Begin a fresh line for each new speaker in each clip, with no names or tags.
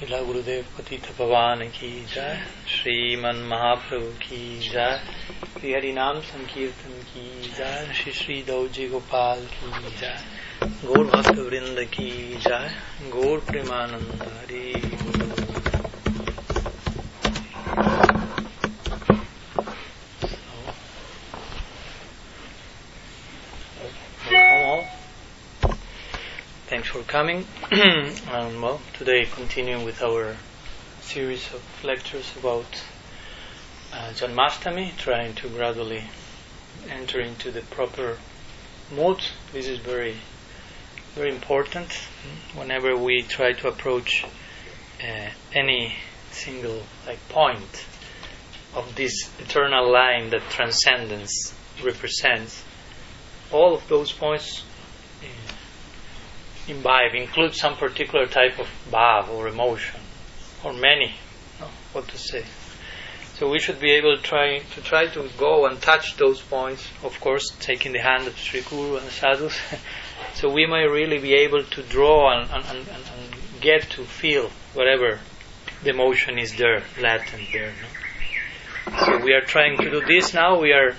शिला गुरुदेव पतित भगवान की जय। श्रीमन महाप्रभु की जय श्री हरि नाम संकीर्तन की जय। श्री श्री दौजी गोपाल की जय। गौर भक्त वृंद की जय। गौर Premanand Hari. Coming. um, well, today continuing with our series of lectures about uh, Janmastami, trying to gradually enter into the proper mode. This is very, very important. Whenever we try to approach uh, any single like point of this eternal line that transcendence represents, all of those points imbibe, include some particular type of bhav or emotion, or many, no, what to say. So we should be able to try to try to go and touch those points, of course, taking the hand of Sri Guru and sadhus, so we may really be able to draw and, and, and, and, get to feel whatever the emotion is there, latent there. No? So we are trying to do this now. We are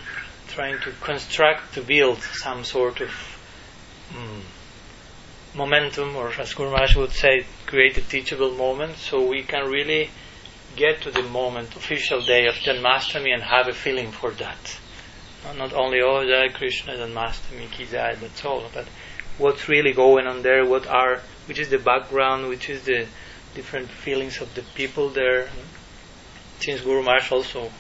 trying to construct, to build some sort of momentum, or as Guru Maharaj would say, create a teachable moment, so we can really get to the moment, official day of Janmastami, and have a feeling for that. Not only, oh, Jai Krishna Janmastami ki Jai, that's all, but what's really going on there, what are, which is the background, which is the different feelings of the people there. Since Guru Maharaj also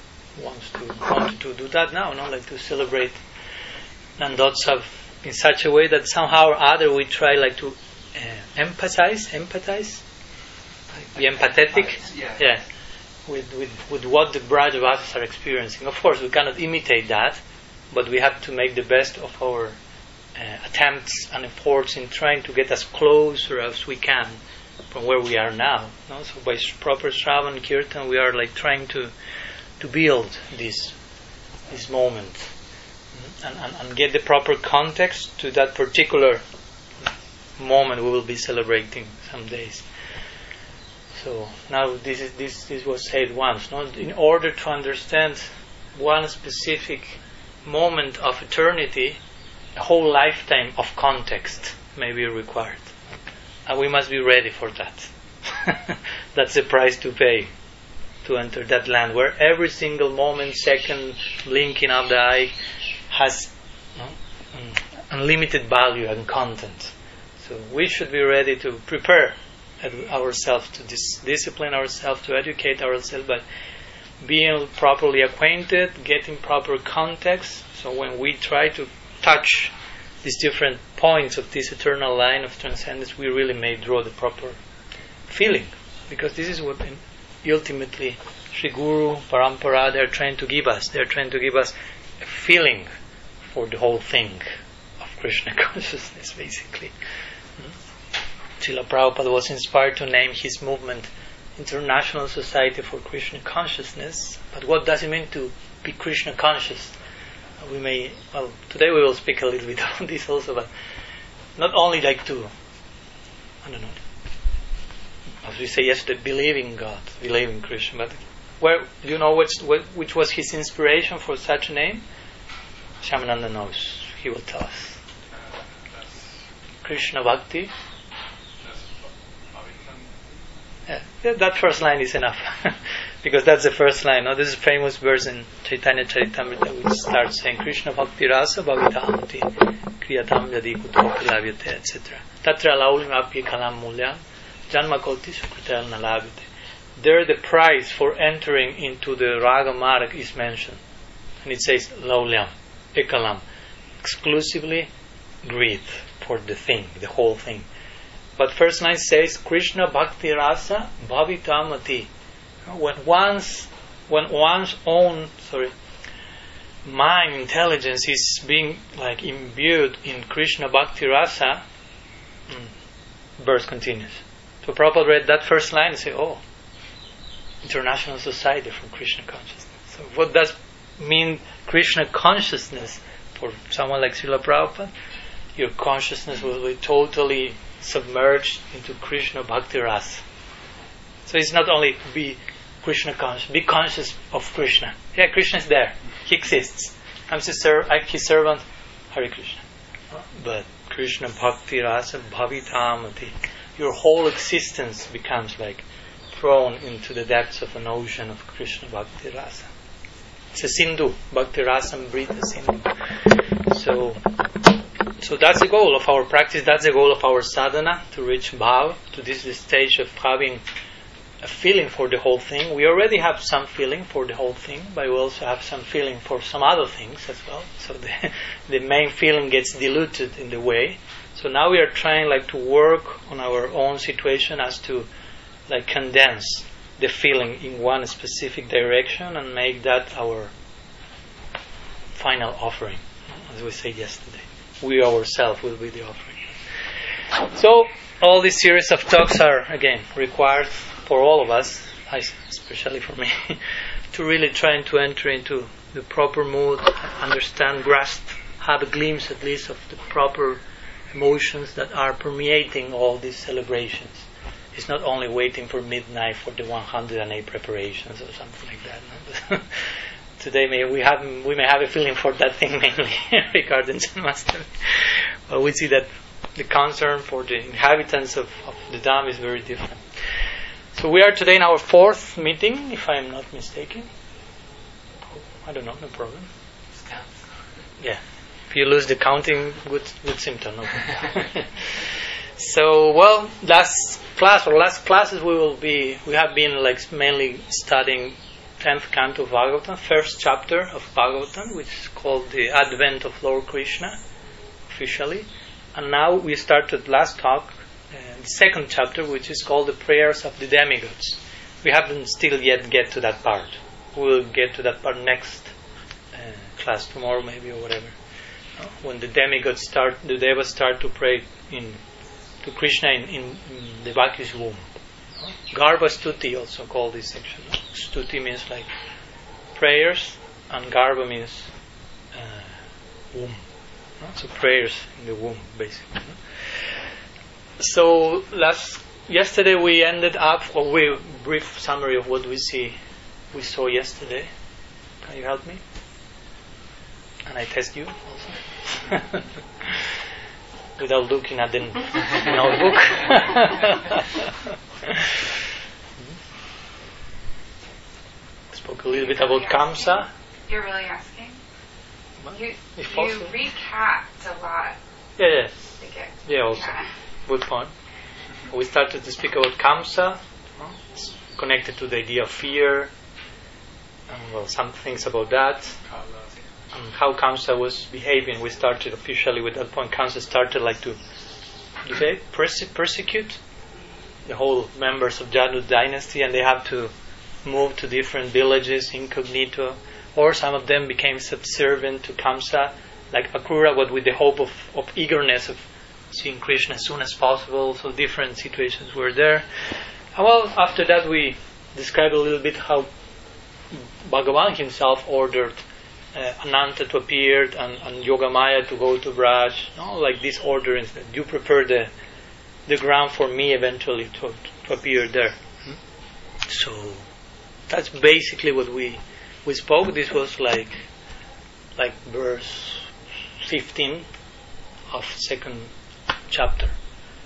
wants to wanted to do that now, not like to celebrate Nandotsav in such a way that somehow or other we try like to uh, empathize, empathize, be empathetic,
yeah.
yeah, with, with, with what the Brajavasis are experiencing. Of course, we cannot imitate that, but we have to make the best of our uh, attempts and efforts in trying to get as close as we can from where we are now. No? So by proper Shravan Kirtan, we are like trying to to build this this moment and, and, and get the proper context to that particular moment we will be celebrating some days. So now this is this this was said once. No? In order to understand one specific moment of eternity, a whole lifetime of context may be required, and we must be ready for that. That's the price to pay to enter that land where every single moment, second, blinking of the eye has no, mm, unlimited value and content. So we should be ready to prepare ourselves to dis- discipline ourselves, to educate ourselves by being properly acquainted, getting proper context. So when we try to touch these different points of this eternal line of transcendence, we really may draw the proper feeling. Because this is what ultimately Sri Guru, Parampara, they're trying to give us. They're trying to give us a feeling for the whole thing of Krishna consciousness, basically. Hmm? Srila Prabhupada was inspired to name his movement International Society for Krishna Consciousness. But what does it mean to be Krishna conscious? We may, well, today we will speak a little bit on this also, but not only like to, I don't know, as we say yesterday, believe in God, believe in Krishna. But where do you know which, which was his inspiration for such a name? Shyamananda knows. He will tell us. Krishna Bhakti. Yeah, that first line is enough. because that's the first line. No? This is famous verse in Chaitanya Charitamrita which starts saying Krishna Bhakti Rasa Bhavitamati Kriyatam Yadi Kutopilavyate etc. Tatra Laulim Api Kalam Mulyam Janma Koti Sukritel Nalavite. There the price for entering into the Raga Marg is mentioned. And it says Laulyam, Ekalam. Exclusively greed for the thing, the whole thing. But first line says Krishna Bhakti Rasa Bhavitamati. When one's when one's own sorry mind intelligence is being like imbued in Krishna Bhakti Rasa, hmm, verse continues. So Prabhupada read that first line and say, Oh, International Society for Krishna Consciousness. So what does mean Krishna consciousness for someone like Srila Prabhupada? Your consciousness will be totally submerged into Krishna Bhakti Rasa. So it's not only be Krishna conscious, be conscious of Krishna. Yeah, Krishna is there. He exists. I'm his, ser- I'm his servant, Hare Krishna. But Krishna Bhakti Rasa Bhavitamati. Your whole existence becomes like thrown into the depths of an ocean of Krishna Bhakti Rasa. It's a Sindhu, Bhakti Rasa Amrita Sindhu. So, so that's the goal of our practice, that's the goal of our sadhana, to reach bhav, to this stage of having a feeling for the whole thing. We already have some feeling for the whole thing, but we also have some feeling for some other things as well. So the, the main feeling gets diluted in the way. So now we are trying like to work on our own situation as to like condense the feeling in one specific direction and make that our final offering, as we said yesterday. We ourselves will be the offering. So all these series of talks are again required for all of us, especially for me, to really try to enter into the proper mood, understand, grasp, have a glimpse at least of the proper emotions that are permeating all these celebrations. It's not only waiting for midnight for the 108 preparations or something like that. Today may we have we may have a feeling for that thing mainly regarding Janmastami, but we see that the concern for the inhabitants of, of the dam is very different. So we are today in our fourth meeting, if I am not mistaken. I don't know, no problem. Yeah. If you lose the counting, good good symptom. No so well, last class or last classes we will be we have been like mainly studying tenth canto of Bhagavatam, first chapter of Bhagavatam, which is called the Advent of Lord Krishna, officially. And now we started last talk the second chapter, which is called the prayers of the demigods. We haven't still yet get to that part. We'll get to that part next uh, class tomorrow, maybe or whatever. Uh, when the demigods start, the devas start to pray in to Krishna in, in, in the Devaki's womb. Garbha Stuti also called this section. Stuti means like prayers, and Garbha means uh, womb. So prayers in the womb, basically. So last yesterday we ended up, or we brief summary of what we see, we saw yesterday. Can you help me? And I test you also. Without looking at the notebook. Spoke a little bit about Kamsa.
You're really asking? You, you
possible.
recapped a lot.
Yeah, yeah. Yeah, also.
Yeah.
Good point. We started to speak about Kamsa, it's connected to the idea of fear, and well, some things about that, how Kamsa was behaving. We started officially with that point. Kamsa started like to, perse- persecute the whole members of Jadu dynasty, and they have to move to different villages incognito, or some of them became subservient to Kamsa, like Akrura, but with the hope of, of eagerness of seeing Krishna as soon as possible. So different situations were there. And well, after that we describe a little bit how Bhagavan himself ordered uh, Ananta to appear and, and Yogamaya to go to Braj. No, like this order is that you prepare the the ground for me eventually to, to appear there. So that's basically what we we spoke. This was like like verse fifteen of second chapter.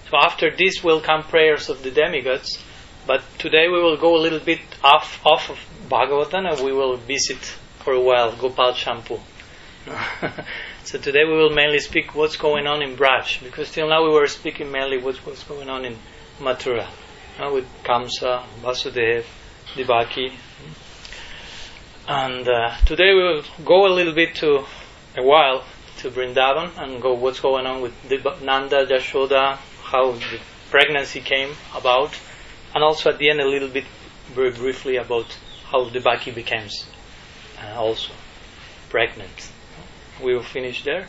So after this will come prayers of the demigods, but today we will go a little bit off off of Bhagavatam and we will visit for a while Gopal Champu. so today we will mainly speak what's going on in Braj, because till now we were speaking mainly what's, what's going on in Mathura, uh, with Kamsa, Vasudev, Devaki. And uh, today we will go a little bit to a while to Vrindavan and go what's going on with Deba- Nanda, Jashoda, how the pregnancy came about, and also at the end a little bit very briefly about how Devaki becomes uh, also pregnant. We will finish there,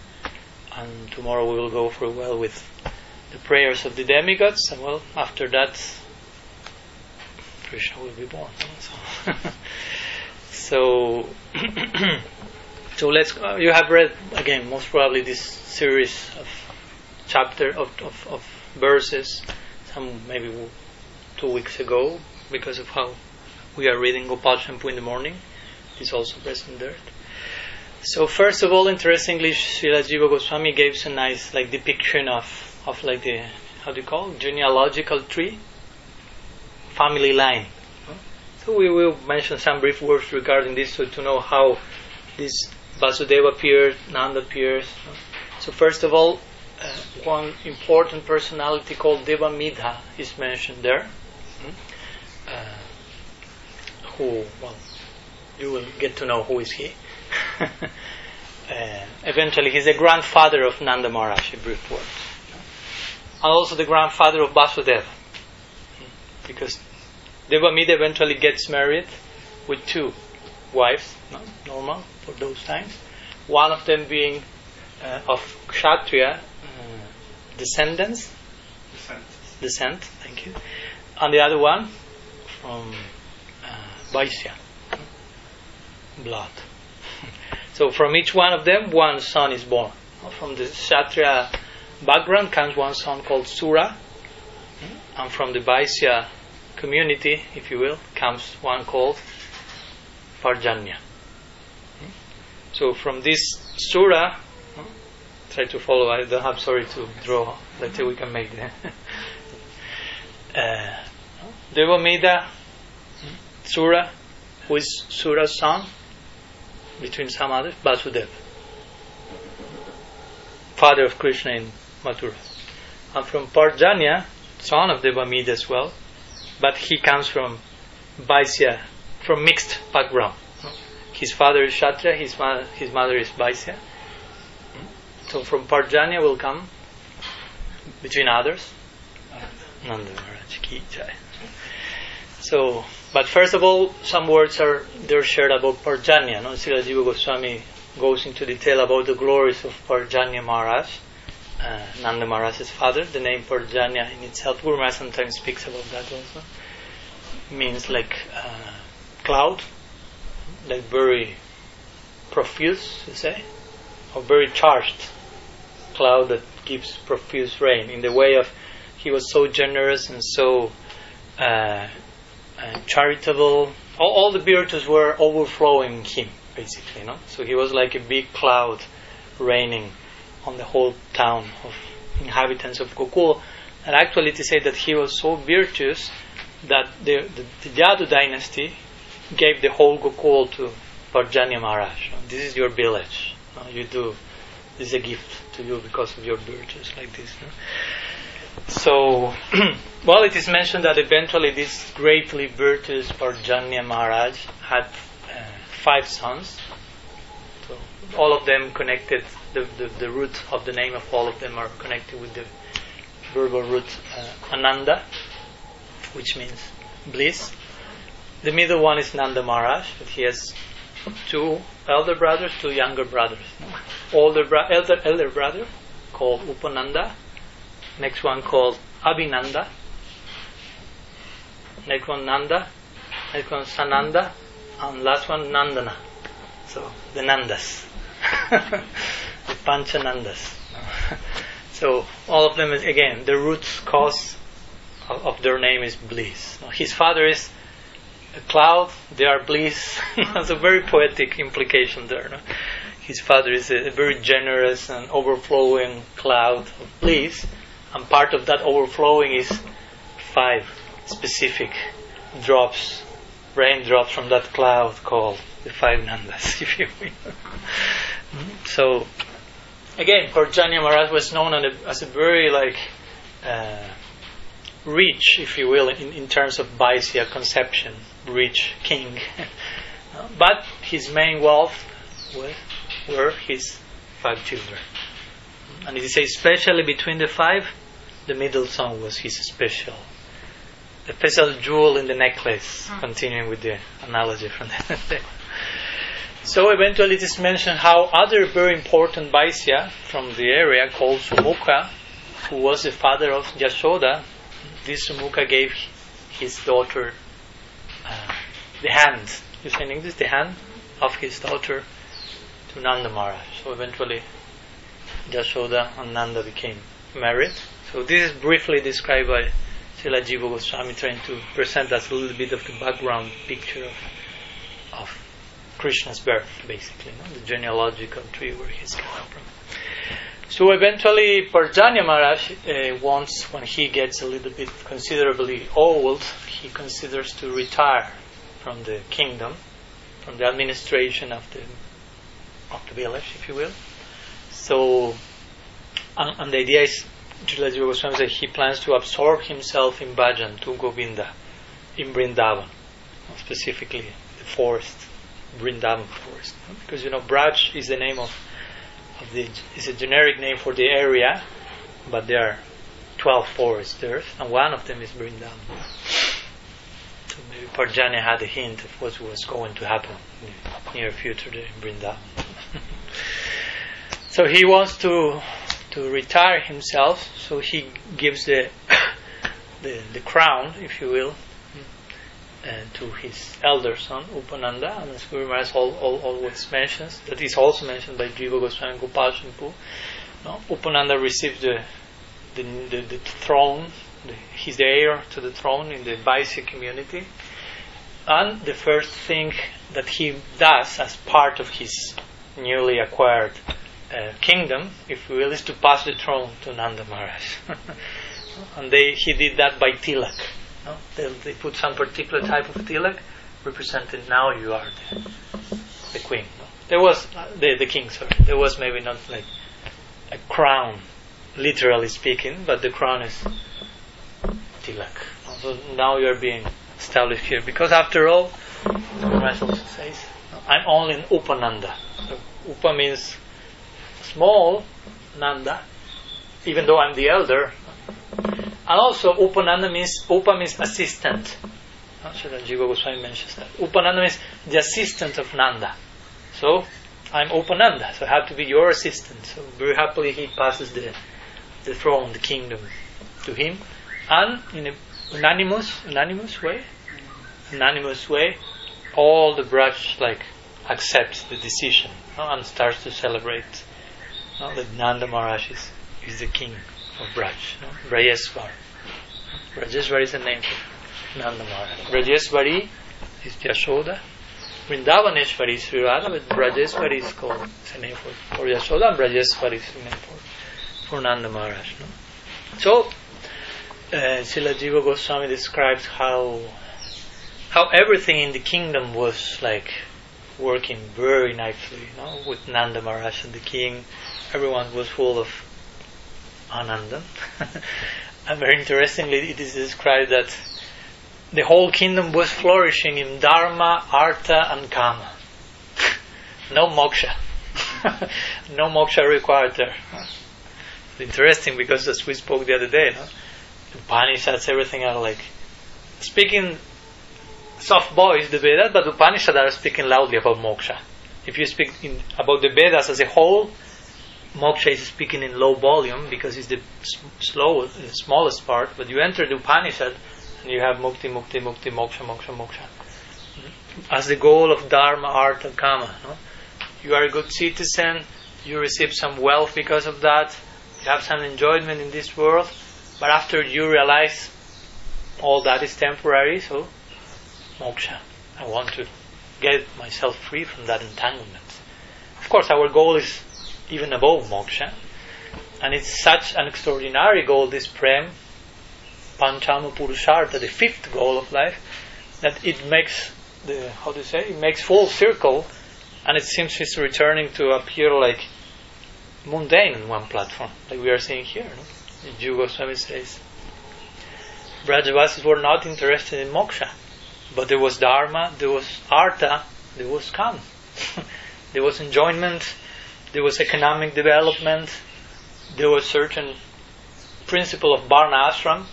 and tomorrow we will go for while with the prayers of the demigods, and well, after that, Krishna will be born. So, so so let's. Uh, you have read again, most probably this series of chapter of, of, of verses, some maybe two weeks ago, because of how we are reading Gopal Champu in the morning. He's also present there. So first of all, interestingly, Srila Jiva Goswami gives a nice like depiction of, of like the how do you call it? genealogical tree, family line. So we will mention some brief words regarding this so to know how this Vasudeva appeared, Nanda appears. So first of all, uh, one important personality called Devamidha is mentioned there, uh, who, well, you will get to know who is he. uh, eventually, he's the grandfather of Nanda Maharaj, in brief words. And also the grandfather of Vasudeva. Because Devamidha eventually gets married with two wives, no? normal for those times. One of them being uh, of Kshatriya uh, descendants, descent. descent, thank you. And the other one from uh, Vaisya, blood. so from each one of them, one son is born. From the Kshatriya background comes one son called Sura, and from the Vaisya community, if you will, comes one called Parjanya. So from this Sura, try to follow. I don't have sorry to draw. Let's see we can make it. uh, Devamidha Surah, who is Sura's son, between some others, Vasudeva, father of Krishna in Mathura. And from Parjanya, son of Devamidha as well, but he comes from Vaisya, from mixed background. His father is Kshatriya, his, ma- his mother is Vaisya. So from Parjanya will come, between others, Nanda Maharaj Ki Jai. So, but first of all, some words are there shared about Parjanya. No? Srila Jiva Goswami goes into detail about the glories of Parjanya Maharaj, uh, Nanda Maharaj's father. The name Parjanya in itself, Guru Maharaj sometimes speaks about that also. Means like uh, cloud, like very profuse, you say, or very charged cloud that gives profuse rain. In the way of, he was so generous and so uh, charitable. All, all, the virtues were overflowing him, basically. So he was like a big cloud raining on the whole town of inhabitants of Gokul. And actually, to say that he was so virtuous that the, the, the Yadu dynasty gave the whole Gokul to Parjanya Maharaj. This is your village. You do. This is a gift to you because of your virtues like this. So, well, it is mentioned that eventually this greatly virtuous Parjanya Maharaj had uh, five sons. So all of them connected, the, the, the root of the name of all of them are connected with the verbal root uh, Ananda, which means bliss. The middle one is Nanda Maharaj, but he has two elder brothers, two younger brothers. Older bro- elder elder brother called Upananda. Next one called Abhinanda. Next one Nanda. Next one Sananda. And last one Nandana. So the Nandas. the Panchanandas. so all of them is again the root cause of, of their name is bliss. His father is a cloud, they are bliss. That's a very poetic implication there. No? His father is a, a, very generous and overflowing cloud of bliss, and part of that overflowing is five specific drops, raindrops from that cloud called the five nandas, if you will. so, again, Parjanya Maharaj was known as a very like. Uh, rich, if you will, in, in terms of Vaisya conception, rich king. but his main wealth were, were his five children. And it is especially between the five, the middle song was his special, the special jewel in the necklace, continuing with the analogy from that. so eventually it is mentioned how other very important Baisya from the area called Sumukha, who was the father of Yashoda, this Sumukha gave his daughter uh, the hand, you say in English, the hand of his daughter to Nanda Maharaj. So eventually, Yashoda and Nanda became married. So this is briefly described by Srila Jiva Goswami trying to present us a little bit of the background picture of, of Krishna's birth, basically, no? the genealogical tree where he's coming from. So eventually, Parjanya Maharaj uh, wants, when he gets a little bit considerably old, he considers to retire from the kingdom, from the administration of the of the village, if you will. So, and, and the idea is, Srila Jiva Goswami said he plans to absorb himself in bhajan to Govinda in Vrindavan, specifically the forest, Vrindavan forest, because you know Braj is the name of of the is a generic name for the area, but there are twelve forests there, and one of them is Vrindavan. So maybe Parjanya had a hint of what was going to happen in the near future in Vrindavan. so he wants to to retire himself, so he gives the the, the crown, if you will, uh, to his elder son Upananda, and as Guru Maharaj all, all, always mentions, that is also mentioned by Jiva Goswami Gopal Champu. No? Upananda received the the, the, the throne, the, he's the heir to the throne in the Vaisya community, and the first thing that he does as part of his newly acquired uh, kingdom, if you will, is to pass the throne to Nanda Maharaj. and they, he did that by tilak. No? They, they put some particular type of tilak represented now you are the, the queen. No? There was, uh, the, the king, sorry. There was maybe not like a crown, literally speaking, but the crown is tilak. So now you are being established here. Because after all, the Maharaj also says, I'm only an Upananda. Upa means small Nanda, even though I'm the elder. And also Upananda means Upa means assistant. Jiva Goswami mentions that. Upananda means the assistant of Nanda. So I'm Upananda, so I have to be your assistant. So very happily he passes the the throne, the kingdom to him. And in a unanimous unanimous way unanimous way, all the Braj like accepts the decision no, and starts to celebrate no, that Nanda Maharaj is, is the king of Braj, no? Brajeswar is the name for Nanda Maharaj. Brajeswari is Yashoda. Vrindavaneshwari is Sri Radha, but Brajeswari is called, it's a name for, for Yashoda, and Brajeswari is the name for, for Nanda Maharaj. No? So, uh, Srila Jiva Goswami describes how how everything in the kingdom was like working very nicely, you know, with Nanda Maharaj and the king. Everyone was full of ananda. and very interestingly, it is described that the whole kingdom was flourishing in dharma, artha, and kama. no moksha. no moksha required there. It's interesting because as we spoke the other day, no? the Upanishads, everything are like speaking soft voice, the Vedas, but the Upanishads are speaking loudly about moksha. If you speak in, about the Vedas as a whole, moksha is speaking in low volume because it's the slow, the smallest part. But you enter the Upanishad and you have mukti, mukti, mukti, moksha, moksha, moksha. As the goal of dharma, artha, kama. No? You are a good citizen. You receive some wealth because of that. You have some enjoyment in this world. But after you realize all that is temporary, so moksha. I want to get myself free from that entanglement. Of course, our goal is even above moksha. And it's such an extraordinary goal, this prem, panchama purushartha, the fifth goal of life, that it makes the, how do you say, it makes full circle and it seems it's returning to appear like mundane in one platform, like we are seeing here. No? Jiva Goswami says, Brajavasis were not interested in moksha. But there was dharma, there was artha, there was kam. there was enjoyment, there was economic development, there was certain principle of varna ashram.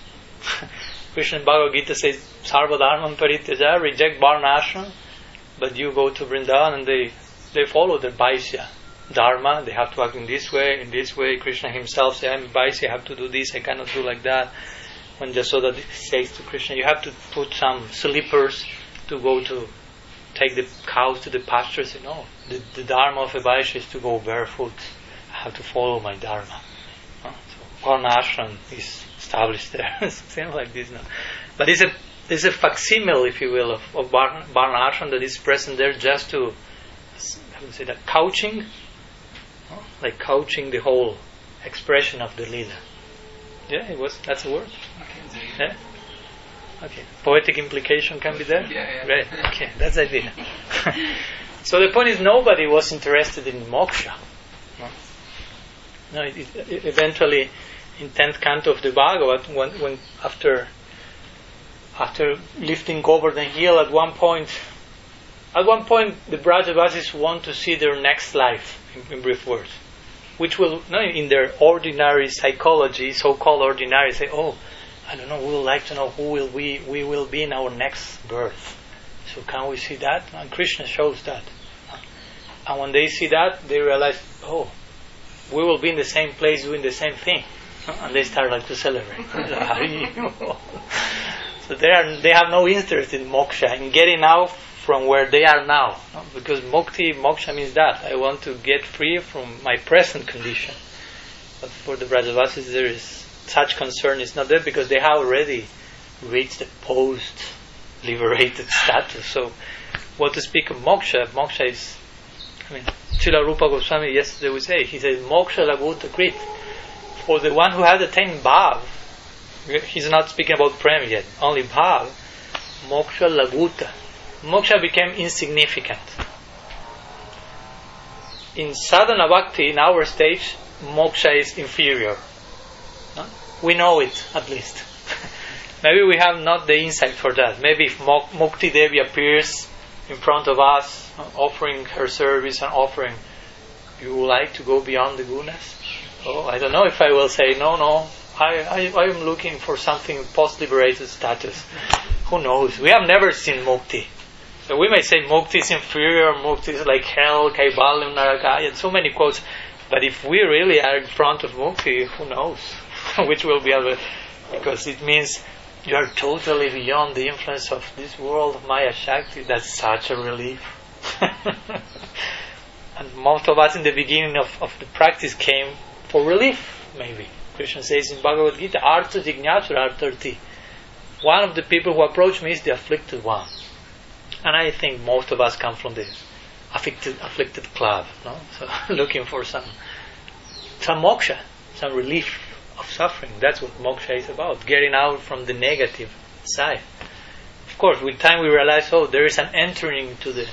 Krishna Bhagavad Gita says, Sarva dharma parityaja, reject varna ashram, but you go to Vrindavan and they, they follow the Vaisya dharma, they have to act in this way, in this way. Krishna himself says, I'm Vaisya, I have to do this, I cannot do like that when Jasoda says to Krishna, you have to put some slippers to go to take the cows to the pastures. You know, the, the dharma of a Vaishya is to go barefoot. I have to follow my dharma. Uh, so Varnashram is established there. Something like this, no? But it's a it's a facsimile, if you will, of, of that is present there just to how to say that couching, like couching the whole expression of the lila. Yeah, it was. That's a word. Yeah. Okay. Poetic implication can be there.
Yeah, yeah.
Right. Okay, that's the idea. so the point is, nobody was interested in moksha. No, no it, it, eventually, in tenth canto of the Bhagavad, when, when after after lifting Govardhan Hill, at one point, at one point, the Brajavasis want to see their next life, in, in brief words, which will, no, in their ordinary psychology, so-called ordinary, say, oh, I don't know, we would like to know who will we, we will be in our next birth. So can we see that? And Krishna shows that. And when they see that, they realize, oh, we will be in the same place doing the same thing. And they start like to celebrate. so they are, they have no interest in moksha, in getting out from where they are now. Because mukti, moksha means that. I want to get free from my present condition. But for the Brajavasis, there is such concern is not there because they have already reached the post liberated status. So, what to speak of moksha? Moksha is, I mean, Srila Rupa Goswami yesterday would say, he says, moksha laguta krit. For the one who has attained bhav, he's not speaking about prem yet, only bhav, moksha laguta. Moksha became insignificant. In sadhana bhakti, in our stage, moksha is inferior we know it at least. Maybe we have not the insight for that. Maybe if Mukti Devi appears in front of us, offering her service and offering, you would like to go beyond the gunas? Oh, I don't know if I will say, no, no, I, I, am looking for something post-liberated status. Who knows? We have never seen Mukti. So we may say Mukti is inferior, Mukti is like hell, Kaivalya, Narakaya, and so many quotes. But if we really are in front of Mukti, who knows? which will be able, because it means you are totally beyond the influence of this world of Maya Shakti. That's such a relief. and most of us in the beginning of, of the practice came for relief, maybe. Krishna says in Bhagavad Gita, Artha Jignatura Artarti. One of the people who approach me is the afflicted one. And I think most of us come from the afflicted, afflicted club, no? So looking for some, some moksha, some relief of suffering. That's what moksha is about, getting out from the negative side. Of course, with time we realize, oh, there is an entering to the,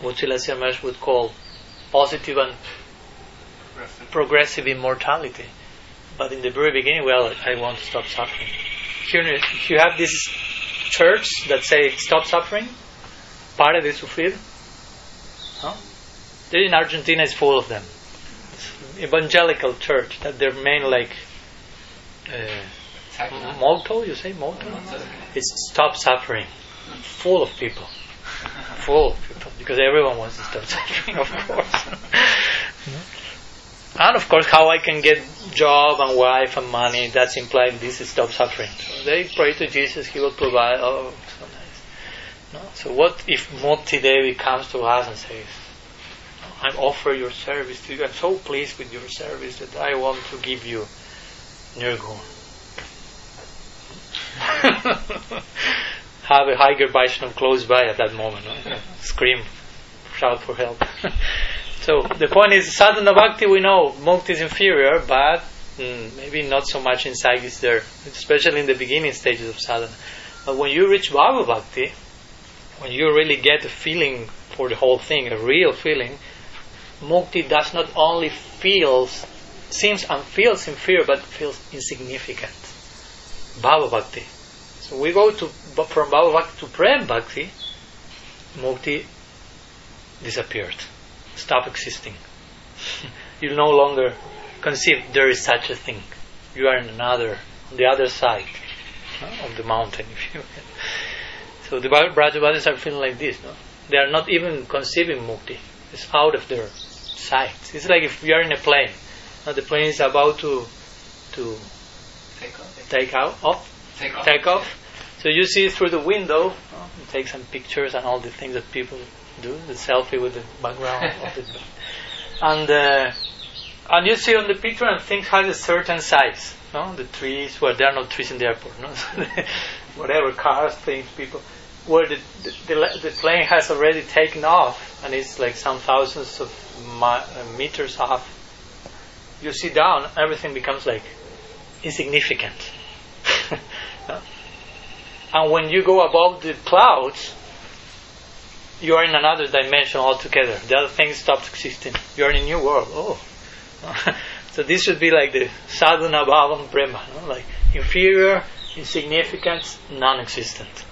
what Silasya Maharaj would call positive and progressive. progressive immortality. But in the very beginning, well, I want to stop suffering. Here, if you have this church that say stop suffering, pare de sufrir, huh? there in Argentina is full of them evangelical church that their main like uh, motto you say motto is stop suffering. Full of people. Full of people. Because everyone wants to stop suffering of course. And of course how I can get job and wife and money that's implied this is stop suffering. So they pray to Jesus he will provide. Oh so nice. No? so what if Mukti Devi comes to us and says I offer your service to you. I'm so pleased with your service that I want to give you Nirgun. Have a higher Vaishnav close by at that moment. No? Scream, shout for help. so the point is, sadhana bhakti we know mukti is inferior, but mm, maybe not so much insight is there, especially in the beginning stages of sadhana. But when you reach bhava bhakti, when you really get a feeling for the whole thing, a real feeling, mukti does not only feels, seems and feels inferior, but feels insignificant. Bhava Bhakti. So we go to from Bhava Bhakti to Prem Bhakti, mukti disappeared, stop existing. you no longer conceive there is such a thing. You are in another, on the other side uh, of the mountain, if you will. So the Brajavasis are feeling like this. No? They are not even conceiving mukti. It's out of their sight. It's like if we are in a plane. Now the plane is about to to
take off.
Take out off.
Take off.
Take off. So you see through the window, oh, take some pictures and all the things that people do, the selfie with the background of the and uh, And you see on the picture, and things has a certain size. No, the trees. Well, there are no trees in the airport. No, whatever cars, things, people. Where the, the, the plane has already taken off, and it's like some thousands of mi- uh, meters off. You see down, everything becomes like insignificant. and when you go above the clouds, you are in another dimension altogether. The other things stop existing. You are in a new world. Oh. so this should be like the sadhana bhavam prema, no? like inferior, insignificant, non-existent.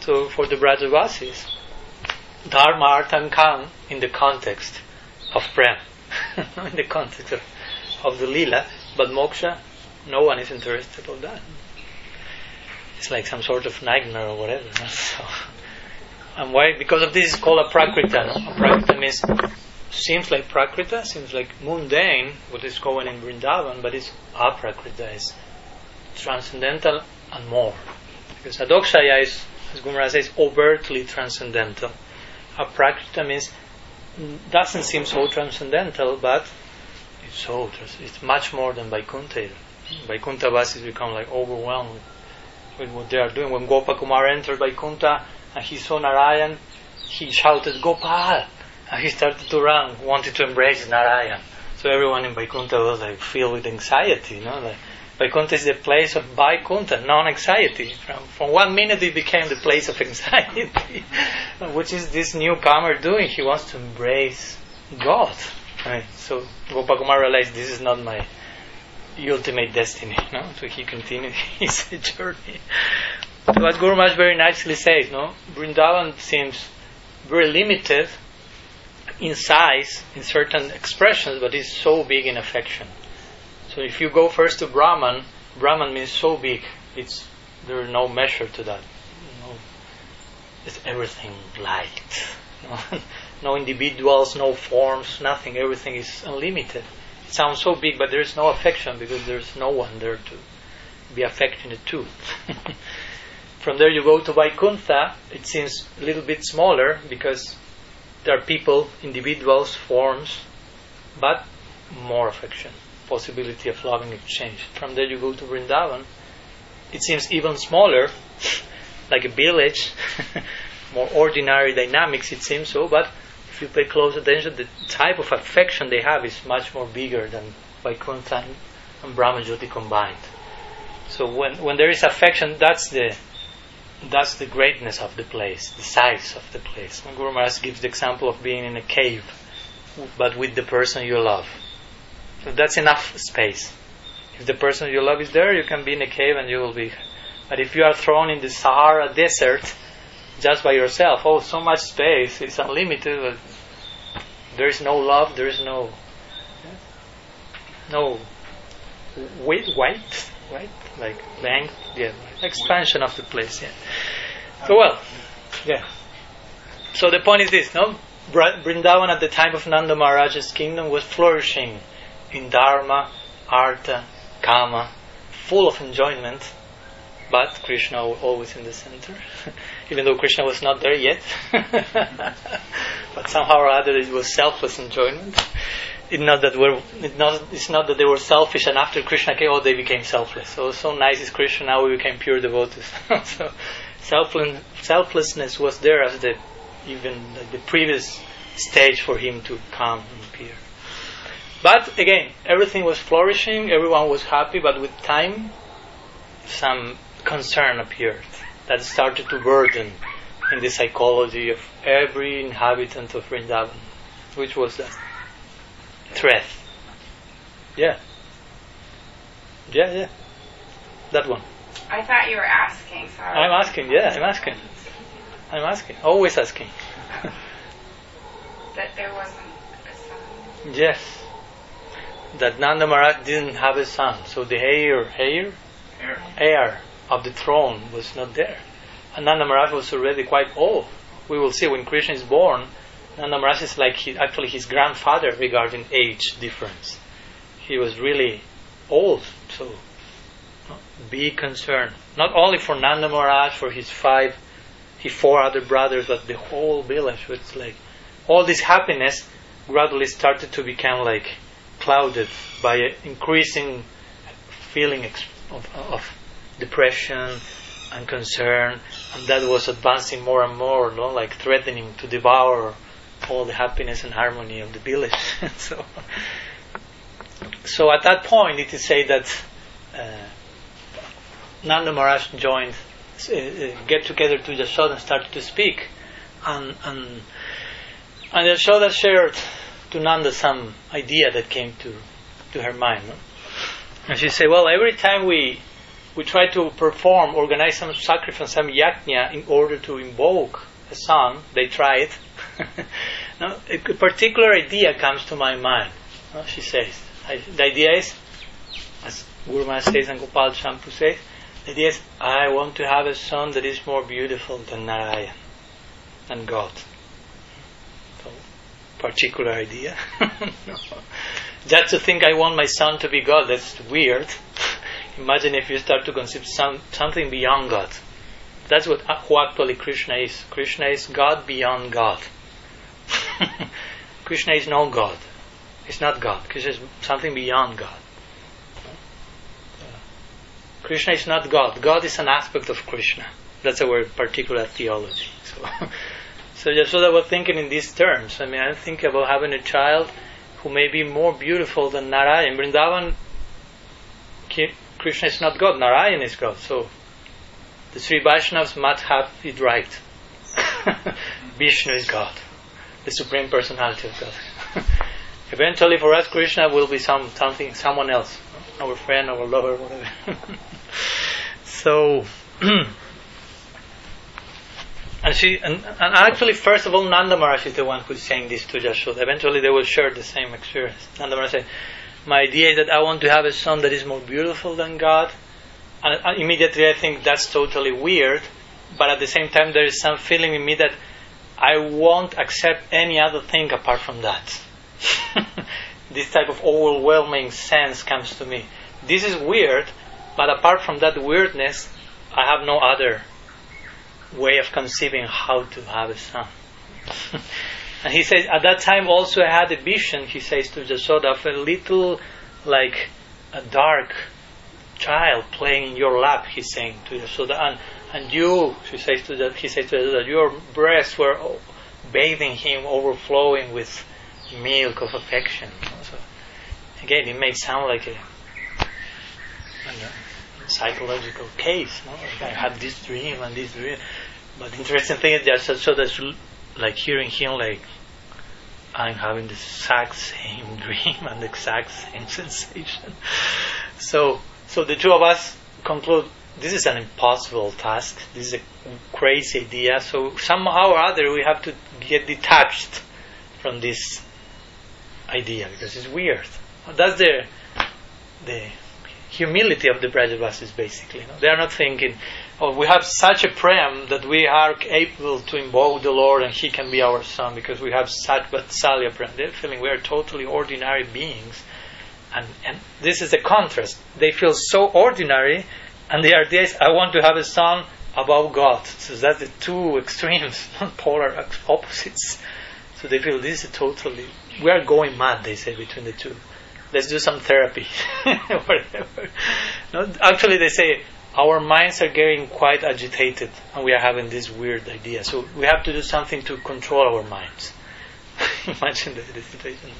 So for the Brajavasis, dharma, artha, and in the context of prem, in the context of, of the lila, but moksha, no one is interested in that. It's like some sort of nightmare or whatever. So, and why? Because of this, is called a prakrita. No? A prakrita means seems like prakrita, seems like mundane, what is going in Vrindavan, but it's aprakrita, it's transcendental and more. Because adokshaya is, as Guru Maharaj says, overtly transcendental. Aprakrita means doesn't seem so transcendental, but it's so it's much more than Vaikuntha. Vaikuntha Vasis become like overwhelmed with, with what they are doing. When Gopakumar entered Vaikuntha and he saw Narayan, he shouted, Gopal! And he started to run, wanted to embrace Narayan. So everyone in Vaikuntha was like filled with anxiety, you know, like Vaikuntha is the place of Vaikuntha, non-anxiety. From, from one minute it became the place of anxiety. Which is this newcomer doing? He wants to embrace God. Right? So Gopakumar realized this is not my ultimate destiny. No? So he continued his journey. As Guru Maharaj very nicely says, no, Vrindavan seems very limited in size, in certain expressions, but is so big in affection. So if you go first to Brahman, Brahman means so big, it's there is no measure to that. No, it's everything light. No, no individuals, no forms, nothing. Everything is unlimited. It sounds so big, but there is no affection because there is no one there to be affectionate to. From there you go to Vaikuntha, it seems a little bit smaller because there are people, individuals, forms, but more affection, possibility of loving exchange. From there you go to Vrindavan, it seems even smaller, like a village, more ordinary dynamics it seems so, but if you pay close attention, the type of affection they have is much more bigger than Vaikuntha and Brahmajyoti combined. So when, when there is affection, that's the that's the greatness of the place, the size of the place. And Guru Maharaj gives the example of being in a cave, but with the person you love. So that's enough space. If the person you love is there, you can be in a cave and you will be. But if you are thrown in the Sahara desert just by yourself, oh, so much space, it's unlimited, there is no love, there is no no weight, weight, right? Like length, yeah, expansion of the place, yeah. So well, yeah. So the point is this, no? Vrindavan at the time of Nanda Maharaj's kingdom was flourishing in Dharma, Artha, Kama, full of enjoyment, but Krishna always in the center, even though Krishna was not there yet. but somehow or other it was selfless enjoyment. It's not that we're, it's not, it's not that they were selfish and after Krishna came, oh, they became selfless. So, so nice is Krishna, now we became pure devotees. so, selfless, selflessness was there as the, even the previous stage for him to come. But again, everything was flourishing, everyone was happy, but with time, some concern appeared that started to burden in the psychology of every inhabitant of Vrindavan. Which was that? Threat. Yeah. Yeah, yeah. That one.
I thought you were asking, sorry.
I'm asking, yeah, I'm asking. I'm asking. Always asking.
that there wasn't a son.
Yes. That Nanda Maharaj didn't have a son, so the heir, heir,
Heir.
heir of the throne was not there. And Nanda Maharaj was already quite old. We will see when Krishna is born, Nanda Maharaj is like he, actually his grandfather regarding age difference. He was really old, so be concerned. Not only for Nanda Maharaj, for his five, his four other brothers, but the whole village. It's like all this happiness gradually started to become like clouded by an increasing feeling of, of depression and concern, and that was advancing more and more, no? like threatening to devour all the happiness and harmony of the village. so, so at that point, it is said that uh, Nanda Maharaj joined, uh, uh, get together to Yashoda and started to speak, and and and Yashoda shared to Nanda some idea that came to to her mind. No? And she said, well, every time we we try to perform, organize some sacrifice, some yajna in order to invoke a son, they try it. now, a particular idea comes to my mind. No, she says, I, the idea is, as Guru Maharaj says and Gopal Champu says, the idea is, I want to have a son that is more beautiful than Narayan, than God. Particular idea. no. Just to think I want my son to be God, that's weird. Imagine if you start to conceive some, something beyond God. That's what uh, who actually Krishna is. Krishna is God beyond God. Krishna is no God. It's not God. Krishna is something beyond God. Krishna is not God. God is an aspect of Krishna. That's our particular theology. So, so Yashoda was thinking in these terms. I mean, I think about having a child who may be more beautiful than Narayan. Vrindavan, Krishna is not God. Narayan is God. So the Sri Vaishnavas must have it right. Vishnu is God, the Supreme Personality of God. Eventually, for us, Krishna will be some something, someone else, our friend, our lover, whatever. so, and she, and, and, actually, first of all, Nanda Maharaj is the one who's saying this to Yashoda. Eventually, they will share the same experience. Nanda Maharaj said, "My idea is that I want to have a son that is more beautiful than God." And uh, immediately, I think that's totally weird. But at the same time, there is some feeling in me that I won't accept any other thing apart from that. this type of overwhelming sense comes to me. This is weird, but apart from that weirdness, I have no other way of conceiving how to have a son. and he says, at that time also I had a vision, he says to Jasoda, of a little, like, a dark child playing in your lap, he's saying to Yasoda, and, and you, she says to the, he says to Yasoda, your breasts were bathing him, overflowing with milk of affection. So, again, it may sound like a, a psychological case. No? Like I had this dream and this dream, but the interesting thing is that so that's like hearing him like I'm having the exact same dream and the exact same sensation. So, so the two of us conclude this is an impossible task. This is a crazy idea. So somehow or other we have to get detached from this idea because it's weird. That's the the humility of the Brajavasis basically. They are not thinking, we have such a prem that we are able to invoke the Lord and He can be our son because we have such Vatsalya prem. They're feeling we are totally ordinary beings. And, and this is a contrast. They feel so ordinary, and the idea is, I want to have a son above God. So that's the two extremes, polar opposites. So they feel this is totally, we are going mad, they say, between the two. Let's do some therapy. Whatever. No, actually, they say, our minds are getting quite agitated and we are having this weird idea. So we have to do something to control our minds. Imagine the, situation.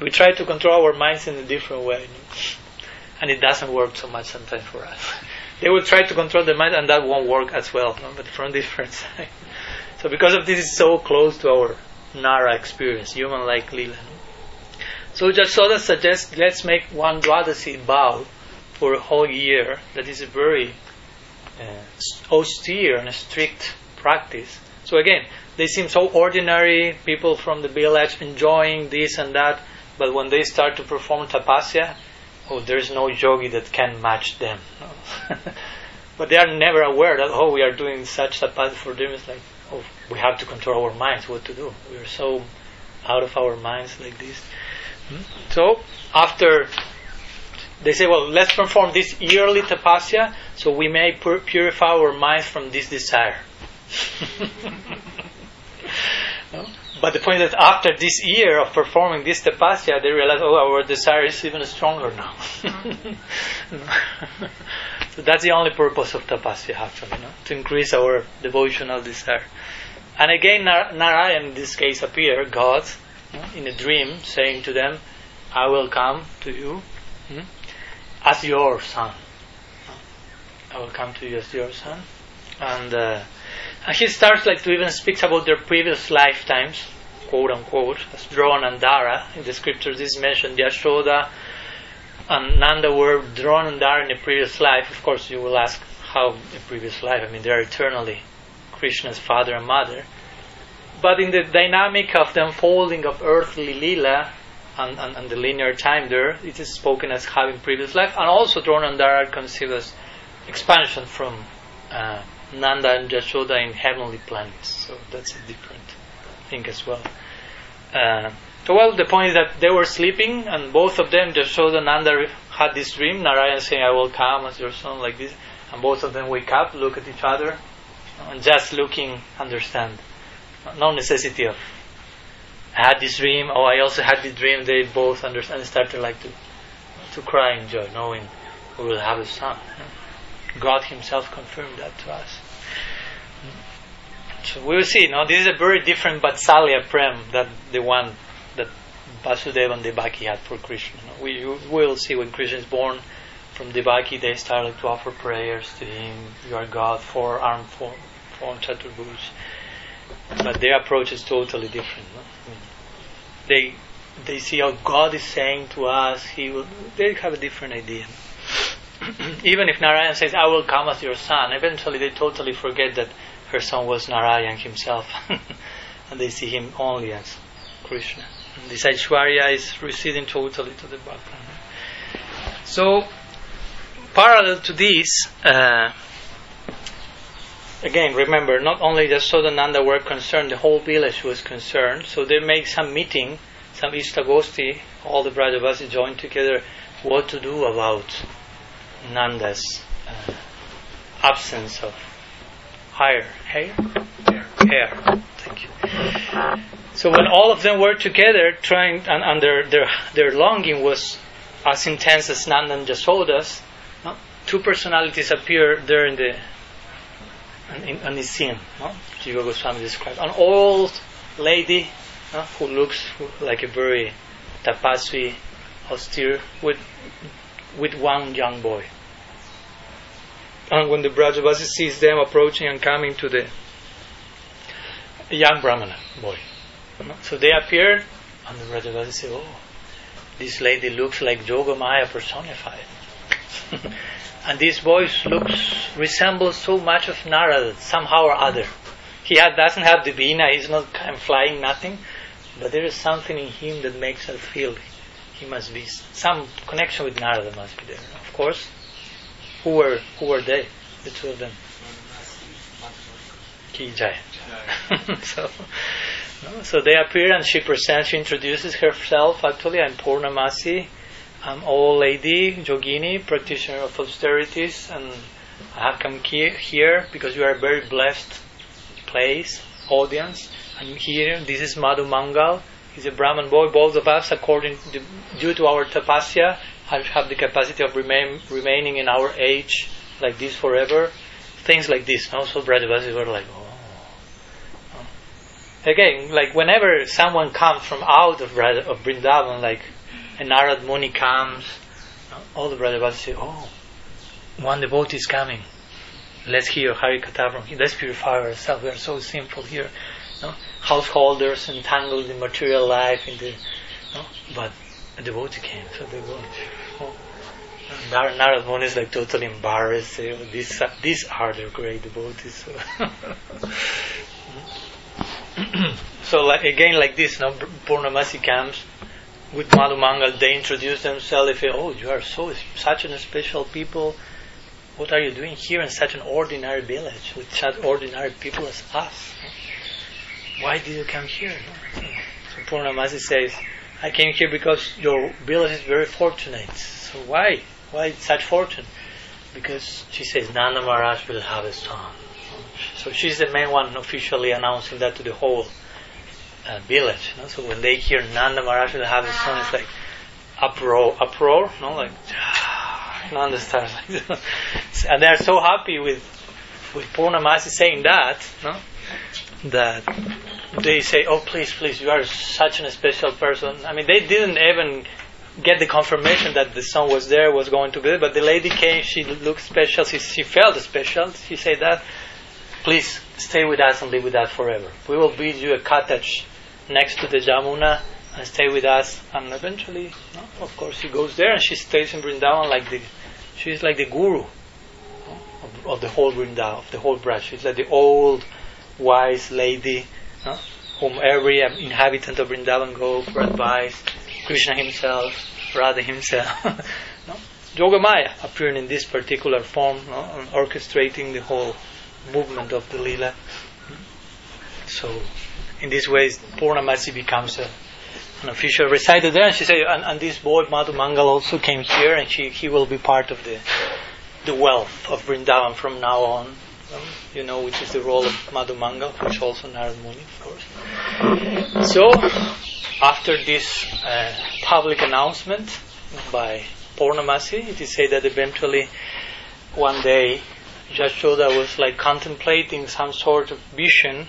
We try to control our minds in a different way. And it doesn't work so much sometimes for us. They will try to control the mind and that won't work as well, no? but from different side. So because of this is so close to our Nara experience, human like Lila. So Jasoda suggests let's make one Dwadasi vow for a whole year. That is a very uh, austere and strict practice. So again, they seem so ordinary, people from the village enjoying this and that, but when they start to perform tapasya, oh, there's no yogi that can match them. but they are never aware that, oh, we are doing such tapasya for them. It's like, oh, we have to control our minds, what to do. We are so out of our minds like this. Hmm? So, after they say, well, let's perform this yearly tapasya so we may pur- purify our minds from this desire. But the point is that after this year of performing this tapasya, they realize, oh, our desire is even stronger now. so that's the only purpose of tapasya, actually, no? to increase our devotional desire. And again, Nar- Narayan in this case appear, God, no? in a dream, saying to them, I will come to you as your son. I will come to you as your son. And, uh, and he starts like to even speaks about their previous lifetimes, quote unquote, as Drona and Dhara. In the scriptures, this is mentioned. Yashoda and Nanda were Drona and Dhara in a previous life. Of course, you will ask how a previous life. I mean, they are eternally Krishna's father and mother. But in the dynamic of the unfolding of earthly lila and, and, and the linear time there, it is spoken as having previous life, and also Drona and Dhara are conceived as expansion from uh, Nanda and Jashoda in heavenly planets. So that's a different thing as well. Uh, so well, the point is that they were sleeping, and both of them, Jashoda and Nanda, had this dream. Narayan saying, "I will come as your son," like this, and both of them wake up, look at each other, and just looking, understand. No necessity of I had this dream. Oh, I also had this dream. They both understand and started like to to cry in joy, knowing we will have a son. God Himself confirmed that to us. So we will see. Now this is a very different Vatsalya Prem than the one that Vasudeva and Devaki had for Krishna. We will see when Krishna is born from Devaki, they started to offer prayers to him. You are God, four arm form, form Chaturbhuj. But their approach is totally different. No? They they see how God is saying to us. He will. They have a different idea. even if Narayan says, I will come as your son, eventually they totally forget that her son was Narayan himself. and they see him only as Krishna. And this Aishwarya is receding totally to the background. So, parallel to this, uh, again, remember, not only the Sodananda were concerned, the whole village was concerned. So they make some meeting, some Ishtagosti, all the Brajavasis joined together what to do about Nanda's uh, absence of hair. Hair? Hair. Hair. Thank you. So when all of them were together, trying, and, and their, their, their longing was as intense as Nanda and Jasoda's, no? two personalities appear there in the in the scene. No? Jiva Goswami described an old lady no? who looks like a very tapasvi, austere, with with one young boy. And when the Brajavasi sees them approaching and coming to the young Brahmana boy, so they appear, and the Brajavasi say, "Oh, this lady looks like Jogamaya personified." and this boy looks resembles so much of Narada somehow or other. He doesn't have the vina, he's not flying nothing, but there is something in him that makes us feel he must be some connection with Narada must be there. Of course, who were who were they? The two of them. Ki so, no, so they appear and she presents. She introduces herself. Actually, I'm Purnamasi. I'm old lady, Jogini, practitioner of austerities, and I have come here because you are a very blessed place, audience. And here, this is Madhu Mangal. He's a Brahman boy. Both of us, according to, due to our tapasya, have, the capacity of remain, remaining in our age like this forever. Things like this. Also, Brajavasis were like, oh. Again, like whenever someone comes from out of, of Vrindavan, like a Narad Muni comes, all the Brajavasis say, oh, one devotee is coming. Let's hear Hari from him. Let's purify ourselves. We are so sinful here. No? Householders entangled in material life, in the, no? but a devotee came, so they go. Oh. Nar- Narad Muni is like totally embarrassed. Oh, these, these are the great devotees. so like, again, like this, no? Purnamasi comes with Madhu Mangal. They introduce themselves. They say, "Oh, you are so such an special people. What are you doing here in such an ordinary village with such ordinary people as us? Why did you come here?" So Purnamasi says, "I came here because your village is very fortunate. So why? Why such fortune? Because she says Nanda Maharaj will have a son. So she's the main one officially announcing that to the whole uh, village. You know? So when they hear Nanda Maharaj will have his son, it's like uproar, uproar, no, like Nanda starts like and they're so happy with with Purnamasi saying that, no, that they say, "Oh, please, please, you are such a special person." I mean, they didn't even get the confirmation that the son was there, was going to be there, but the lady came. She looked special. She, she felt special. She said that, "Please stay with us and live with us forever. We will build you a cottage next to the Jamuna." And stay with us, and eventually, no, of course, she goes there and she stays in Vrindavan like the, she's like the guru of, of the whole Vrindavan, of the whole branch. She's like the old, wise lady no? whom every um, inhabitant of Vrindavan go for advice. Krishna himself, Radha himself. no? Yogamaya appearing in this particular form, no? and orchestrating the whole movement of the lila. So, in this way, Purnamasi becomes a, an official resided there. And she said, and, and this boy Madhu Mangal also came here, and she, he will be part of the the wealth of Vrindavan from now on. Um, you know, which is the role of Madhu Mangal, which also Narad Muni, of course. So, after this uh, public announcement by Purnamasi, it is said that eventually one day Jashoda was like contemplating some sort of vision,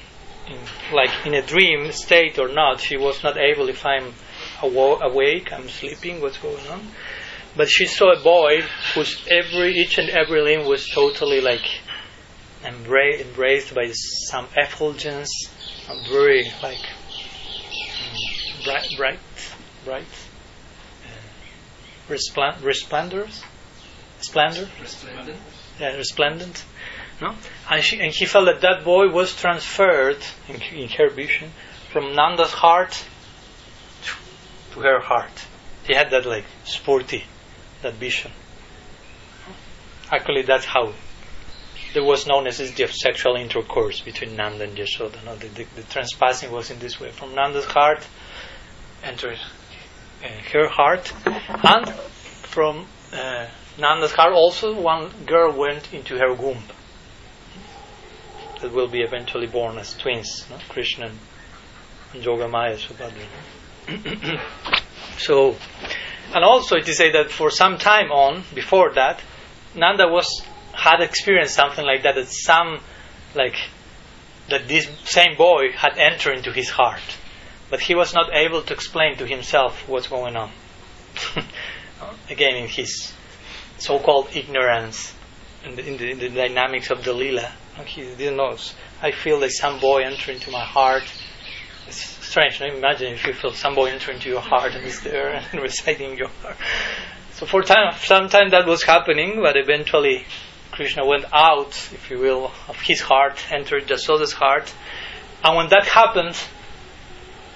in, like in a dream state or not. She was not able, if I'm awo- awake, I'm sleeping, what's going on. But she saw a boy whose every, each and every limb was totally like embra- embraced by some effulgence, very like mm, bright, bright, bright, uh, respl- resplendors, splendor,
Resplendent.
yeah, resplendent. No, and she and he felt that that boy was transferred in, in her vision from Nanda's heart to her heart. He had that like sporty, that vision. Actually, that's how there was no necessity of sexual intercourse between Nanda and Yashoda. No, the, the, the transpassing was in this way. From Nanda's heart entered uh, her heart, and from uh, Nanda's heart also one girl went into her womb. That will be eventually born as twins, no? Krishna and Yogamaya Subhadra. so, and also it is said that for some time on, before that, Nanda was had experienced something like that, that some, like, that this same boy had entered into his heart. But he was not able to explain to himself what's going on. Again, in his so called ignorance in the, in, the, in the dynamics of the Lila, he didn't know. I feel like some boy entered into my heart. It's strange. Imagine if you feel some boy enter into your heart and is there and reciting your heart. So for time, some time that was happening, but eventually Krishna went out, if you will, of his heart, entered Jasoda's heart. And when that happened,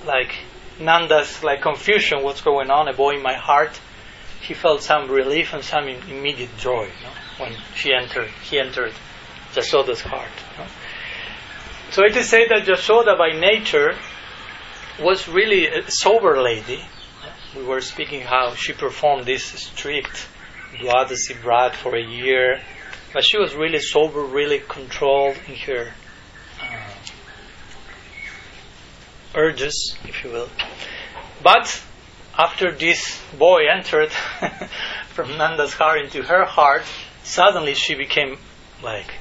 like Nanda's like confusion, what's going on, a boy in my heart, he felt some relief and some immediate joy you know, when she entered, he entered Jasoda's heart. So it is said that Jasoda by nature was really a sober lady. We were speaking how she performed this strict Dwadasi Brat for a year, but she was really sober, really controlled in her uh, urges, if you will. But after this boy entered from Nanda's heart into her heart, suddenly she became like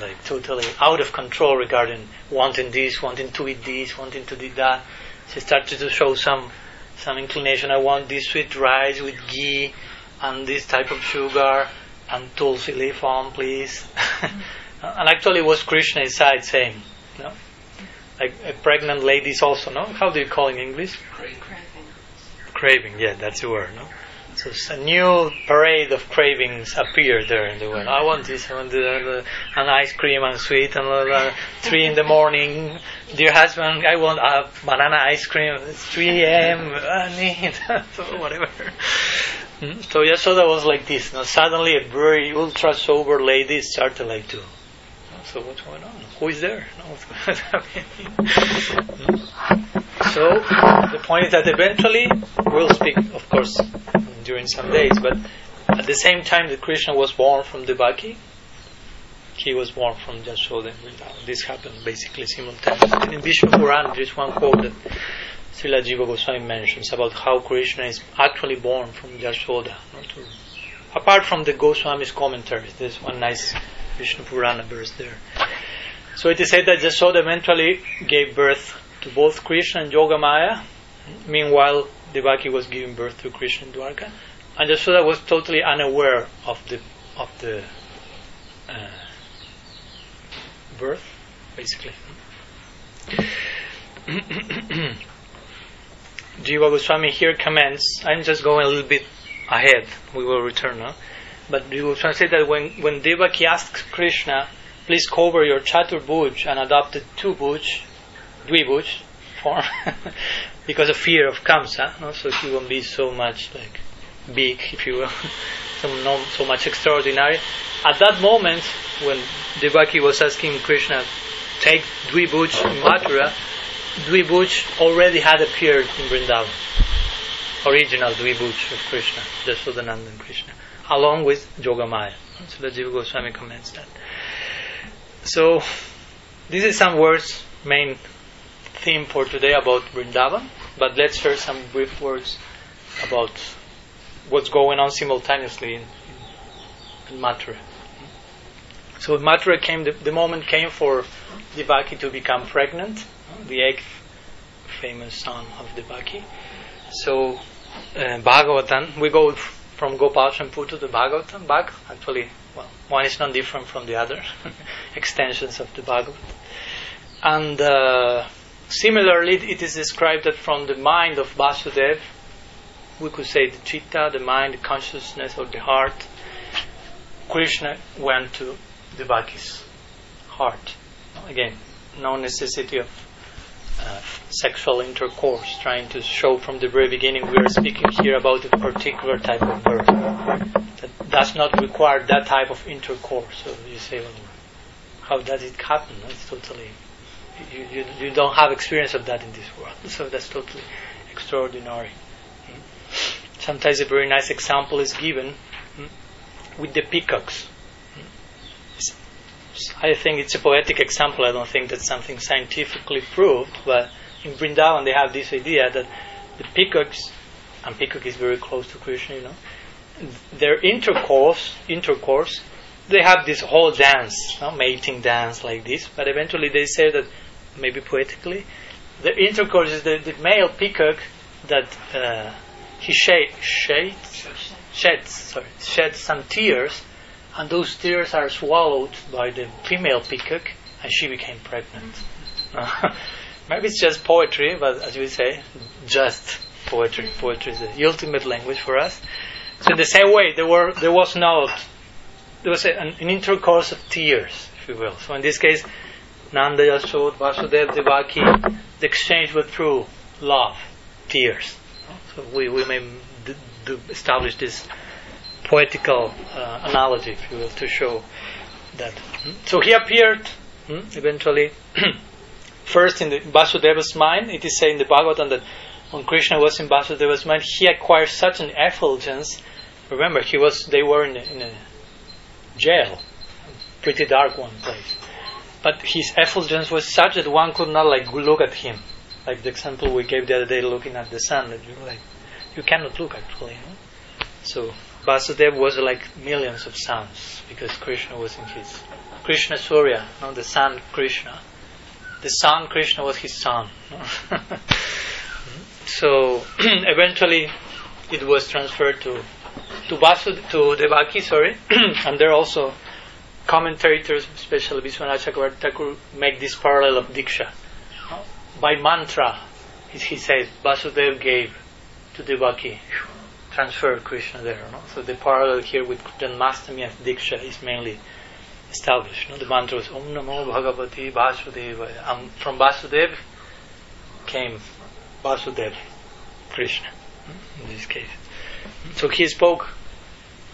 like totally out of control regarding wanting this, wanting to eat this, wanting to do that. She started to show some some inclination. I want this sweet rice with ghee and this type of sugar and tulsi leaf on, please. and actually, it was Krishna inside saying, no, like a pregnant ladies also, no. How do you call in English?
Craving.
Craving. Yeah, that's the word, no. So a new parade of cravings appear there in the world. I want this, I want the, an ice cream and sweet, and uh, three in the morning. Dear husband, I want a banana ice cream. It's 3 a.m. I need so whatever. Hmm? So Yasoda was like this. Now suddenly a very ultra sober lady started like to. So what's going on? Who is there? Happening? So the point is that eventually we'll speak, of course, during some days, but at the same time that Krishna was born from Devaki, he was born from Jashoda. This happened basically simultaneously. In Vishnu Purana, there is one quote that Srila Jiva Goswami mentions about how Krishna is actually born from Jashoda. Apart from the Goswami's commentaries, there's one nice Vishnu Purana verse there. So it is said that Jashoda eventually gave birth to both Krishna and Yogamaya. Meanwhile, Devaki was giving birth to Krishna in Dwarka, and Jashoda was totally unaware of the of the uh, birth, basically. Jiva Goswami here comments. I'm just going a little bit ahead. We will return now. But Jiva Goswami said that when when Devaki asked Krishna, "Please cover your chaturbuj," and adopted two buj, dvibuj form, because of fear of Kamsa, no? so he won't be so much like big, if you will, so, so much extraordinary. At that moment, when Devaki was asking Krishna, take Dvibuj in Mathura, Dvibuj already had appeared in Vrindavan. Original Dvibuj of Krishna, Jashodananda and Krishna, along with Jogamaya. So the Jiva Goswami comments that. So, this is some words, main theme for today about Vrindavan, but let's share some brief words about what's going on simultaneously in, in, Mathura. So Mathura came, the, the, moment came for Devaki to become pregnant, the eighth famous son of Devaki. So uh, Bhagavatam, we go from Gopal Champu to the Bhagavatam back. Actually, well, one is not different from the other, extensions of the Bhagavatam. And uh, similarly, it is described that from the mind of Vasudeva, we could say the chitta, the mind, the consciousness, or the heart, Krishna went to Devaki's heart. Again, no necessity of uh, sexual intercourse, trying to show from the very beginning we are speaking here about a particular type of birth that does not require that type of intercourse. So you say, well, how does it happen? It's totally, you, you, you don't have experience of that in this world. So that's totally extraordinary. Hmm? Sometimes a very nice example is given hmm, with the peacocks. Hmm? I think it's a poetic example. I don't think that's something scientifically proved, but in Vrindavan they have this idea that the peacocks, and peacock is very close to Krishna, you know, their intercourse, intercourse, they have this whole dance, no? mating dance like this, but eventually they say that, maybe poetically, the intercourse is the, the male peacock that uh, he shed, shades, sheds, sorry, sheds some tears, and those tears are swallowed by the female peacock, and she became pregnant. maybe it's just poetry, but as we say, just poetry. Poetry is the ultimate language for us. So in the same way, there were there was no there was a, an, an, intercourse of tears, if you will. So in this case, Nanda Yasod, Vasudeva, Devaki, the exchange was through love, tears. So we, we may d- d- establish this poetical uh, analogy, if you will, to show that. So he appeared hmm, eventually first in the Vasudeva's mind. It is said in the Bhagavatam that when Krishna was in Vasudeva's mind, he acquired such an effulgence. Remember, he was they were in a, in a jail, pretty dark one place. But his effulgence was such that one could not like look at him. Like the example we gave the other day, looking at the sun, that you like you cannot look actually. So Vasudeva was like millions of suns because Krishna was in his Krishna Surya, not the sun Krishna. The sun Krishna was his son. so eventually it was transferred to to Vasud to Devaki, sorry, and there also commentators, especially Vishwanath Chakravarti make this parallel of Diksha. By mantra, he says, Vasudeva gave to Devaki, transferred Krishna there. No? So the parallel here with Janmastami and Diksha is mainly established. No? The mantra was Om Namo Bhagavate Vasudevaya. And from Vasudev came Vasudev, Krishna, in this case. So he spoke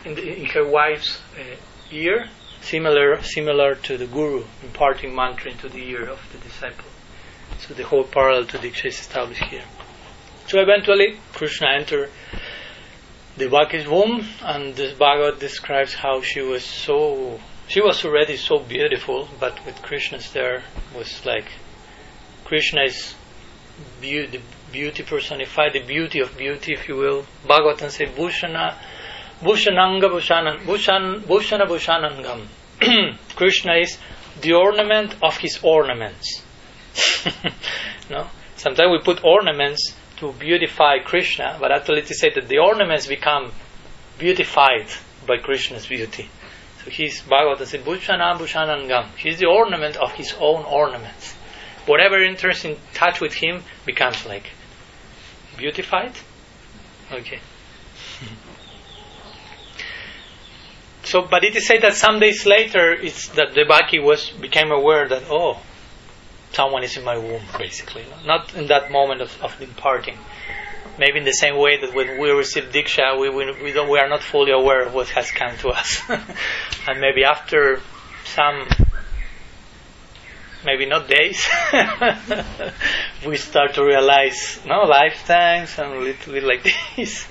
in, the, in her wife's uh, ear, similar similar to the guru imparting mantra into the ear of the disciple. So the whole parallel to Diksha is established here. So eventually, Krishna entered the Devaki's womb, and this Bhagavad describes how she was so she was already so beautiful, but with Krishna's there was like Krishna is beauty, beauty personified, the beauty of beauty, if you will. Bhagavatam says, Bhushana, Bhushananga Bhushanan, Bhushan, Bhushana Bhushanangam. Krishna is the ornament of his ornaments. no? Sometimes we put ornaments to beautify Krishna, but actually is said that the ornaments become beautified by Krishna's beauty. So he's Bhagavatam says, Bhushanam Bhushanangam. He's the ornament of his own ornaments. Whatever enters in touch with him becomes like beautified. Okay. So, but it is said that some days later, it's that Devaki was became aware that oh, someone is in my womb, basically. Not in that moment of, of departing. Maybe in the same way that when we receive diksha, we we, we, we are not fully aware of what has come to us, and maybe after some, maybe not days, we start to realize no lifetimes and a little bit like this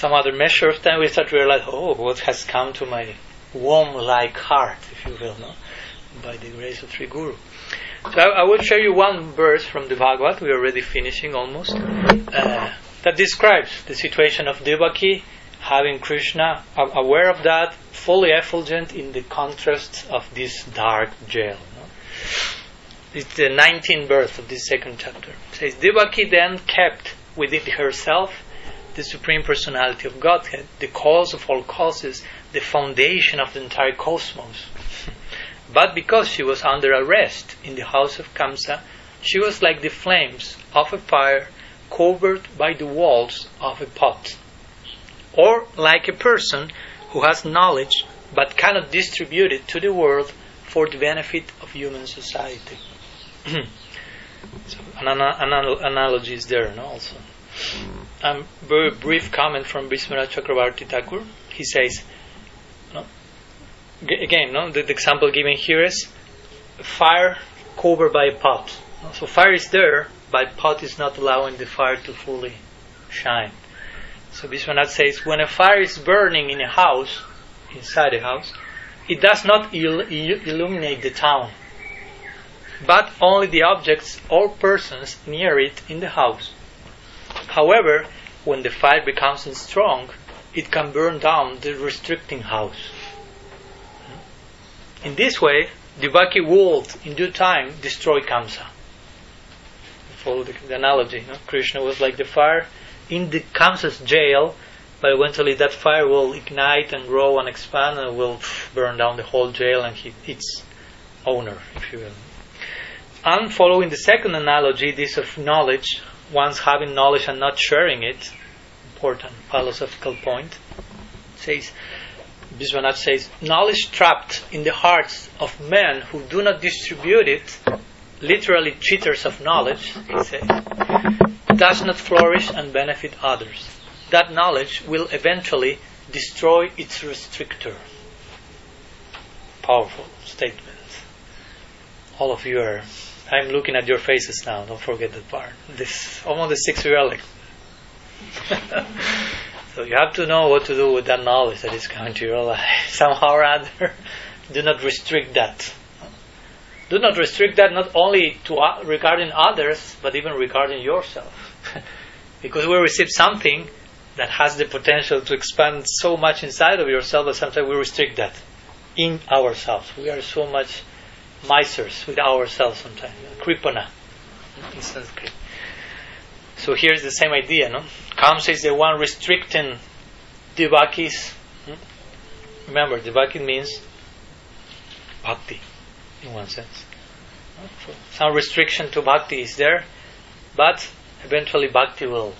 some other measure of time, we start to realize, oh, what has come to my womb-like heart, if you will, no? by the grace of Sri Guru. So I, I, will share you one verse from the Bhagavad, we are already finishing almost, uh, that describes the situation of Devaki, having Krishna, aware of that, fully effulgent in the contrast of this dark jail. No? It's the 19th verse of this second chapter. It says, Devaki then kept within herself the Supreme Personality of Godhead, the cause of all causes, the foundation of the entire cosmos. but because she was under arrest in the house of Kamsa, she was like the flames of a fire covered by the walls of a pot, or like a person who has knowledge but cannot distribute it to the world for the benefit of human society. so an, an, analogy is there no, also. A very brief comment from Biswanath Chakravarti Thakur. He says, no, again, no, the, the, example given here is fire covered by a pot. So fire is there, but pot is not allowing the fire to fully shine. So Biswanath says, when a fire is burning in a house, inside a house, it does not il- il- illuminate the town, but only the objects or persons near it in the house. However, when the fire becomes strong, it can burn down the restricting house. In this way, Devaki would, in due time, destroy Kamsa. Follow the, the analogy. No? Krishna was like the fire in the Kamsa's jail, but eventually that fire will ignite and grow and expand and will burn down the whole jail and he, its owner, if you will. And following the second analogy, this of knowledge, once having knowledge and not sharing it, important philosophical point, says, Biswanath says, knowledge trapped in the hearts of men who do not distribute it, literally cheaters of knowledge, he says, does not flourish and benefit others. That knowledge will eventually destroy its restrictor. Powerful statement. All of you are I'm looking at your faces now. Don't forget that part. This almost the sixth relic. so you have to know what to do with that knowledge that is coming to your life. Somehow or other, do not restrict that. Do not restrict that not only to uh, regarding others, but even regarding yourself. because we receive something that has the potential to expand so much inside of yourself that sometimes we restrict that in ourselves. We are so much misers with ourselves sometimes. Kripana in Sanskrit. So here's the same idea, no? Kamsa is the one restricting Devaki's. Hmm? Remember, Devaki means bhakti, in one sense. So some restriction to bhakti is there, but eventually bhakti will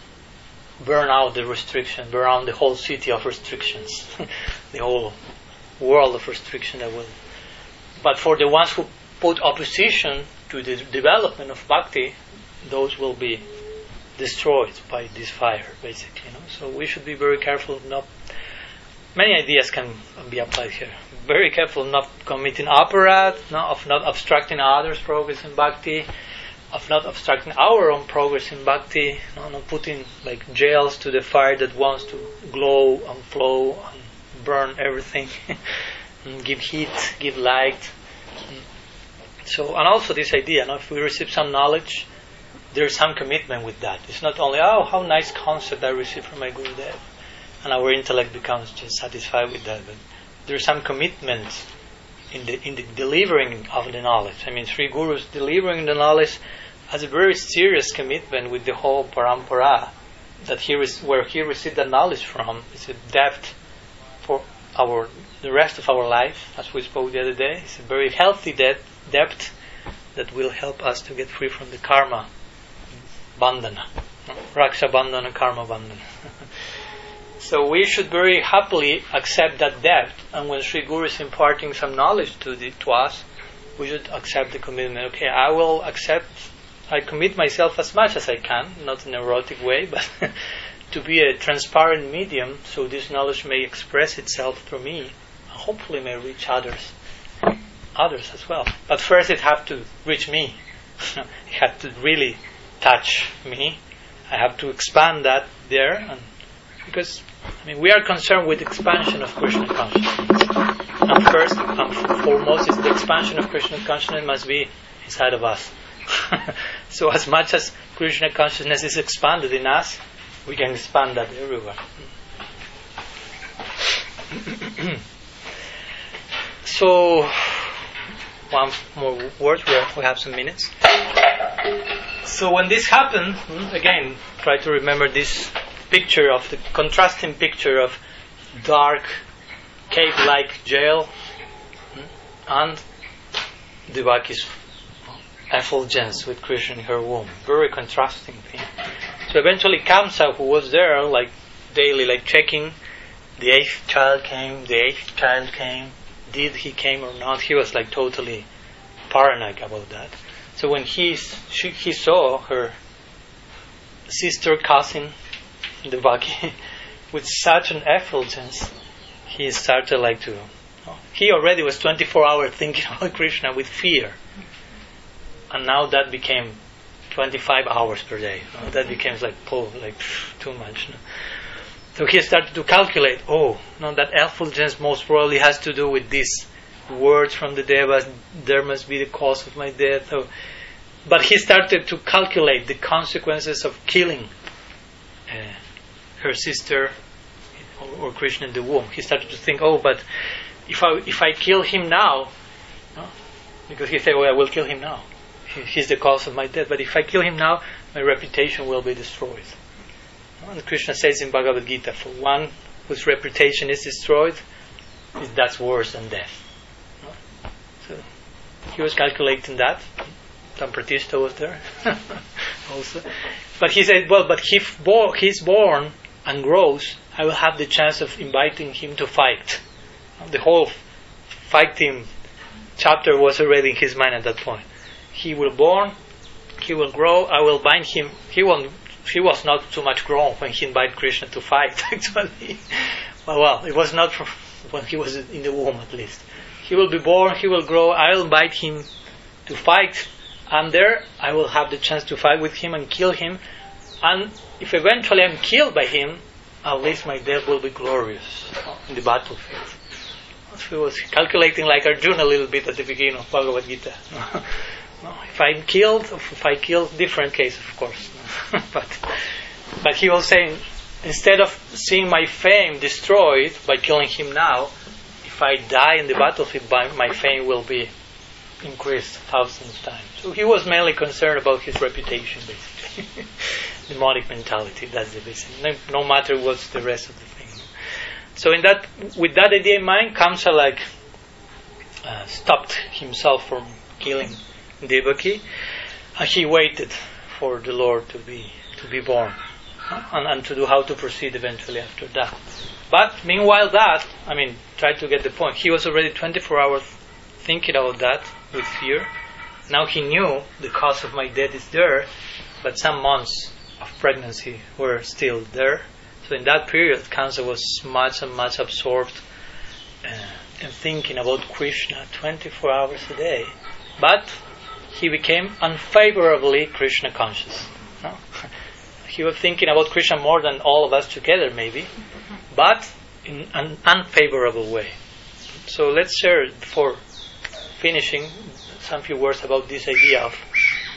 burn out the restriction, burn out the whole city of restrictions, the whole world of restriction that will but for the ones who put opposition to the development of bhakti, those will be destroyed by this fire, basically. You know? So we should be very careful not. Many ideas can be applied here. Very careful not committing aparadh, not, of not obstructing others' progress in bhakti, of not obstructing our own progress in bhakti, not putting like jails to the fire that wants to glow and flow and burn everything. mm, give heat, give light. So, and also this idea, you know, if we receive some knowledge, there's some commitment with that. It's not only, oh, how nice concept I received from my Guru Dev, and our intellect becomes just satisfied with that, but there's some commitment in the in the delivering of the knowledge. I mean, Sri Guru's delivering the knowledge has a very serious commitment with the whole parampara that he is where he received the knowledge from. It's a depth for our the rest of our life, as we spoke the other day. It's a very healthy debt, depth that will help us to get free from the karma bandhana, raksha bandhana, karma bandhana. So we should very happily accept that debt, And when Sri Guru is imparting some knowledge to, the, to us, we should accept the commitment. Okay, I will accept, I commit myself as much as I can, not in a erotic way, but to be a transparent medium so this knowledge may express itself through me hopefully may reach others others as well. But first it have to reach me. it had to really touch me. I have to expand that there and because I mean, we are concerned with expansion of Krishna consciousness. And first and foremost is the expansion of Krishna consciousness must be inside of us. so as much as Krishna consciousness is expanded in us, we can expand that everywhere. so, one more word, we have, some minutes. So when this happened, hmm, again, try to remember this picture of the contrasting picture of dark cave-like jail hmm, and Devaki's effulgence with Krishna in her womb. Very contrasting thing. So eventually Kamsa, who was there, like daily, like checking, the eighth child came, the eighth child came, did he came or not? He was like totally paranoid about that. So when he she, he saw her sister cousin the Devaki with such an effulgence, he started like to. He already was 24 hours thinking about Krishna with fear, and now that became 25 hours per day. That became like like too much. So he started to calculate. Oh, no, that effulgence most probably has to do with these words from the devas. There must be the cause of my death. So, but he started to calculate the consequences of killing. Uh, her sister or, or, Krishna in the womb. He started to think, oh, but if I if I kill him now, no? because he said, well, I will kill him now. He, he's the cause of my death. But if I kill him now, my reputation will be destroyed. And Krishna says in Bhagavad Gita, for one whose reputation is destroyed, that's worse than death. So he was calculating that. Tampratishta was there also. But he said, well, but he bo- he's born and grows, I will have the chance of inviting him to fight. The whole fighting chapter was already in his mind at that point. He will born, he will grow, I will bind him. He won't, he was not too much grown when he invited Krishna to fight, actually. well, well, it was not when he was in the womb at least. He will be born, he will grow, I will invite him to fight, and there I will have the chance to fight with him and kill him, and if eventually I'm killed by him, at least my death will be glorious in the battlefield. So he was calculating like Arjuna a little bit at the beginning of Bhagavad Gita. no, if I'm killed, if I kill, different case, of course. but, but he was saying, instead of seeing my fame destroyed by killing him now, if I die in the battlefield, my fame will be increased thousands of times. So he was mainly concerned about his reputation, basically. demonic mentality. That's the basic. No, no, matter what's the rest of the thing. So in that, with that idea in mind, Kamsa like uh, stopped himself from killing Devaki, and he waited for the Lord to be to be born, and, and to do how to proceed eventually after that. But meanwhile, that I mean, try to get the point. He was already 24 hours thinking about that with fear. Now he knew the cause of my death is there, but some months of pregnancy were still there. So in that period, Kamsa was much and much absorbed uh, in thinking about Krishna 24 hours a day. But he became unfavorably Krishna conscious. No? he was thinking about Krishna more than all of us together, maybe, but in an unfavorable way. So let's share before finishing some few words about this idea of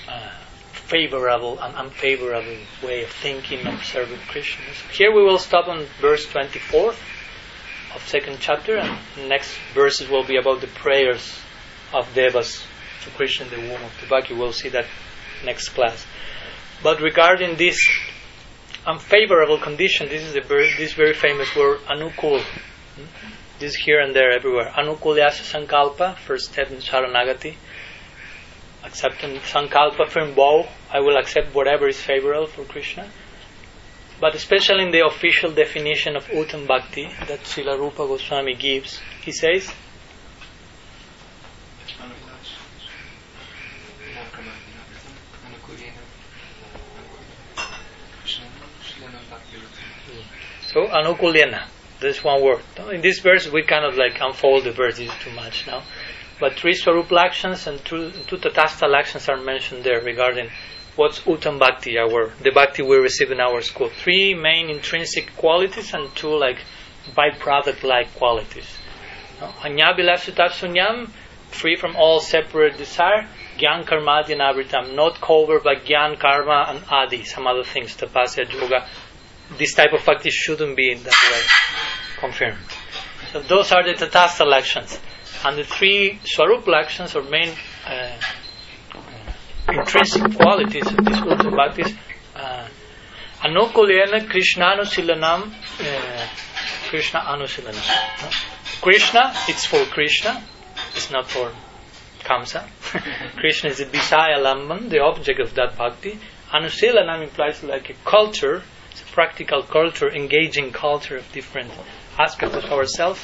uh, favorable and unfavorable way of thinking of serving Christians. Here we will stop on verse 24 of second chapter, and next verses will be about the prayers of Devas to Krishna, the womb of Devaki. We'll see that next class. But regarding this unfavorable condition, this is very, this very famous word anukul. This is here and there everywhere. Anukulyasa sankalpa, first step in Sharanagati. Accepting sankalpa firm vow, I will accept whatever is favorable for Krishna. But especially in the official definition of Uttam Bhakti that Srila Rupa Goswami gives, he says, So anukulyena, this one word. In this verse, we kind of like unfold the verse. Too much now. But three Swarup actions and two, two Tatastha actions are mentioned there regarding what's Uttam Bhakti, our the Bhakti we receive in our school. Three main intrinsic qualities and two like byproduct-like qualities. Anyabhilasutatshunyam, free from all separate desire. Gyan karmadya navritam, not covered by gyan, karma, and adi, some other things, tapasya, yoga. This type of bhakti shouldn't be in that way confirmed. So those are the tatastha actions. And the three swarup actions or main uh, intrinsic qualities of this Uttam Bhaktis. Uh, Anukulyena Krishnaanusilanam uh, Krishna Anusilanam. Krishna, it's for Krishna, it's not for Kamsa. Krishna is the Visaya Lamban, the object of that bhakti. Anusilanam implies like a culture, practical culture, engaging culture of different aspects of ourselves.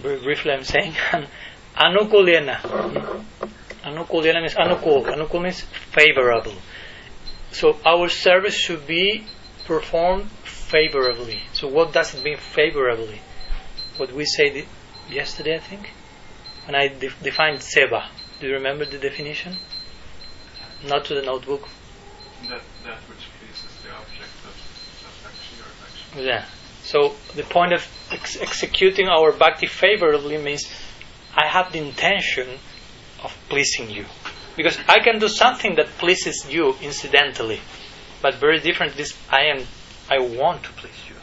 Briefly, I'm saying. Anukulyena. Anukulyena means anukul. Anukul means favorable. So our service should be performed favorably. So what does it mean favorably? What we said yesterday, I think, when I de- defined seva. Do you remember the definition? Not to the notebook.
That, that which pleases the object of affection or affection.
Yeah. So the point of ex- executing our bhakti favorably means I have the intention of pleasing you. Because I can do something that pleases you incidentally, but very different. This I am, I want to please you.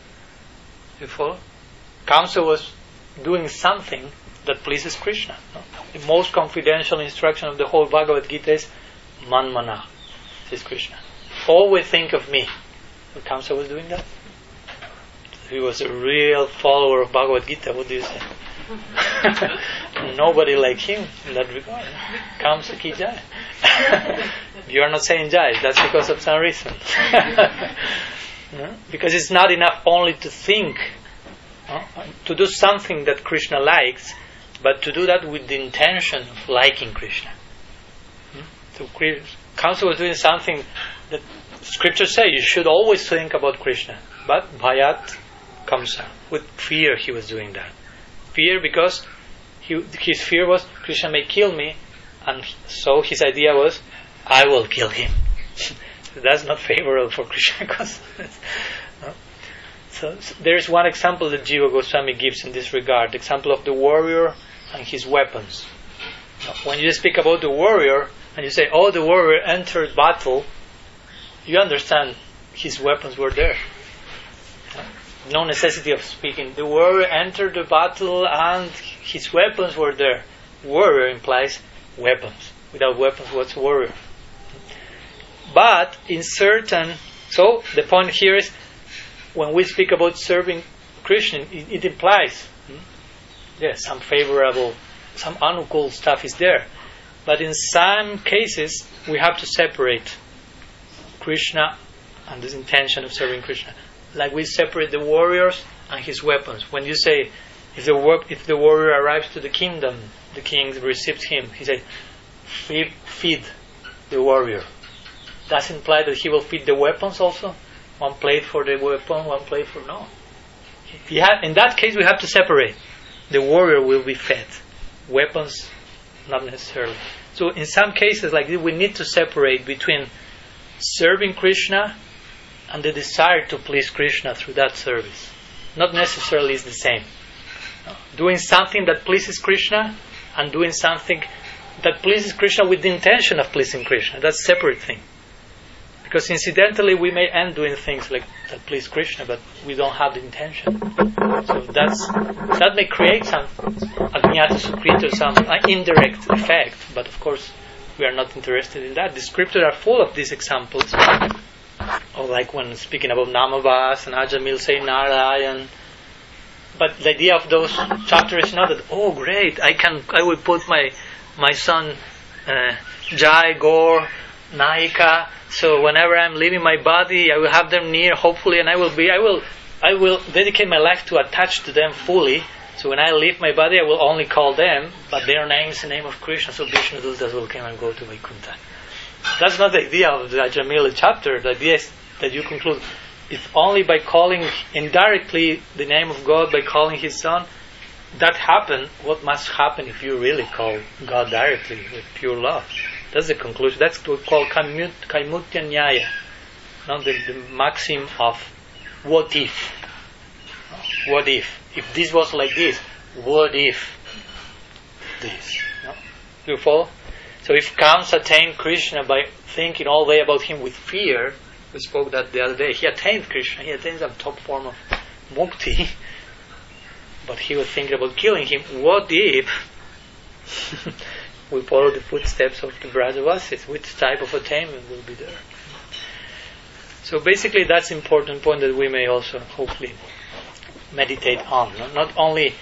You follow? Kamsa was doing something that pleases Krishna. no? The most confidential instruction of the whole Bhagavad Gita is manmana, says Krishna. Always think of me. So Kamsa was doing that. He was a real follower of Bhagavad Gita. What do you say? Nobody like him in that regard. Kamsa ki jai. you are not saying jai. That's because of some reason. No? Because it's not enough only to think, no? to do something that Krishna likes, but to do that with the intention of liking Krishna. Hmm? So Kamsa was doing something that scriptures say you should always think about Krishna. But Bhayat Kamsa, with fear he was doing that. Fear because he, his fear was Krishna may kill me, and so his idea was I will kill him. That's not favorable for Krishna consciousness. No? So, so there's one example that Jiva Goswami gives in this regard, the example of the warrior and his weapons. When you speak about the warrior and you say, "Oh, the warrior entered battle," you understand his weapons were there. No necessity of speaking. The warrior entered the battle and his weapons were there. Warrior implies weapons. Without weapons, what's warrior? But in certain, so the point here is when we speak about serving Krishna, it, it implies, hmm, yes, some favorable, some anukul stuff is there. But in some cases, we have to separate Krishna and this intention of serving Krishna. Like we separate the warriors and his weapons. When you say, if the, war- if the warrior arrives to the kingdom, the king receives him, he says, feed, feed the warrior. Does imply that he will feed the weapons also? One plate for the weapon, one plate for no. In that case, we have to separate. The warrior will be fed. Weapons, not necessarily. So, in some cases like this, we need to separate between serving Krishna and the desire to please Krishna through that service. Not necessarily is the same. Doing something that pleases Krishna and doing something that pleases Krishna with the intention of pleasing Krishna. That's a separate thing. Because incidentally, we may end doing things like that please Krishna, but we don't have the intention. So that's that may create some agnyata sukrita, some uh, indirect effect. But of course, we are not interested in that. The scriptures are full of these examples. Or like when speaking about Namabhas and Ajamil say Narayan. But the idea of those chapters is not that oh great I can I will put my my son uh, Jai Gaur Nitai so whenever I'm leaving my body, I will have them near, hopefully, and I will be, I will, I will dedicate my life to attach to them fully. So when I leave my body, I will only call them, but their name is the name of Krishna. So Vishnu Dutas will come and go to Vaikuntha. That's not the idea of the Ajamila chapter. The idea is that you conclude, if only by calling indirectly the name of God, by calling His Son, that happened, what must happen if you really call God directly with pure love? That's the conclusion. That's what we call Kaimutya Nyaya. Not the, the maxim of what if. What if? If this was like this, what if this? No? Do you follow? So if Kamsa attained Krishna by thinking all day about him with fear, we spoke that the other day, he attained Krishna, he attained some top form of mukti, but he was thinking about killing him. What if we follow the footsteps of the Brajavasis, which type of attainment will be there. So basically that's important point that we may also hopefully meditate on. Not only,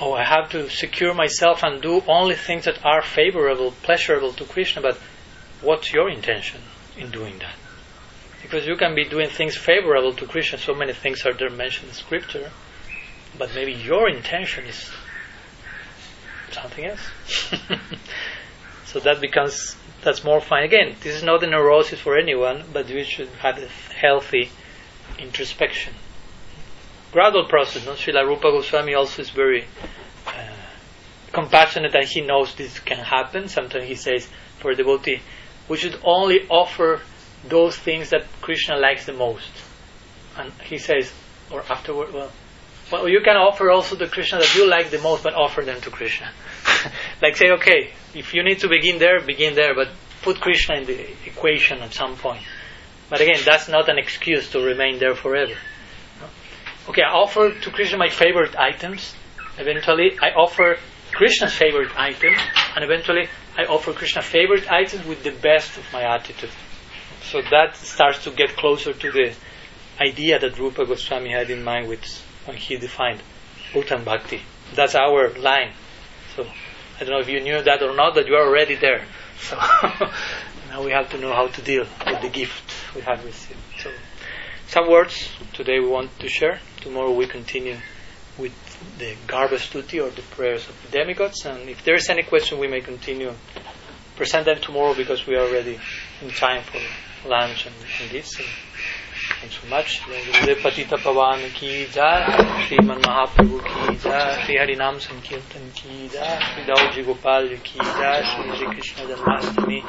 oh, I have to secure myself and do only things that are favorable, pleasurable to Krishna, but what's your intention in doing that? Because you can be doing things favorable to Krishna, so many things are there mentioned in scripture, but maybe your intention is something else. so that becomes that's more fine. Again, this is not a neurosis for anyone, but we should have a healthy introspection. Gradual process. No? Srila Rupa Goswami also is very uh, compassionate and he knows this can happen. Sometimes he says for a devotee, we should only offer those things that Krishna likes the most. And he says, or afterward, well, well, you can offer also the Krishna that you like the most, but offer them to Krishna. like say, okay, if you need to begin there, begin there, but put Krishna in the equation at some point. But again, that's not an excuse to remain there forever. Okay, I offer to Krishna my favorite items. Eventually, I offer Krishna's favorite items, and eventually, I offer Krishna favorite items with the best of my attitude. So that starts to get closer to the idea that Rupa Goswami had in mind with when he defined Uttam Bhakti. That's our line. So I don't know if you knew that or not, but you are already there. So now we have to know how to deal with the gift we have received. So some words today we want to share. Tomorrow we continue with the Garbha Stuti or the prayers of the demigods. And if there is any question, we may continue. Present them tomorrow because we are already in time for lunch and, and this. And Thanks so much. Patita Pavan ki jai, Sriman Mahaprabhu ki jai, Sri Harinam Sankirtan ki jai, Sri Dauji Gopal ki jai, Sri Sri Krishna Janmastami,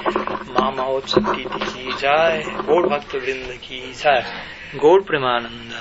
Mahamahotsav ki jai, Gaur Bhakta Vrinda ki jai, Gaur Premanand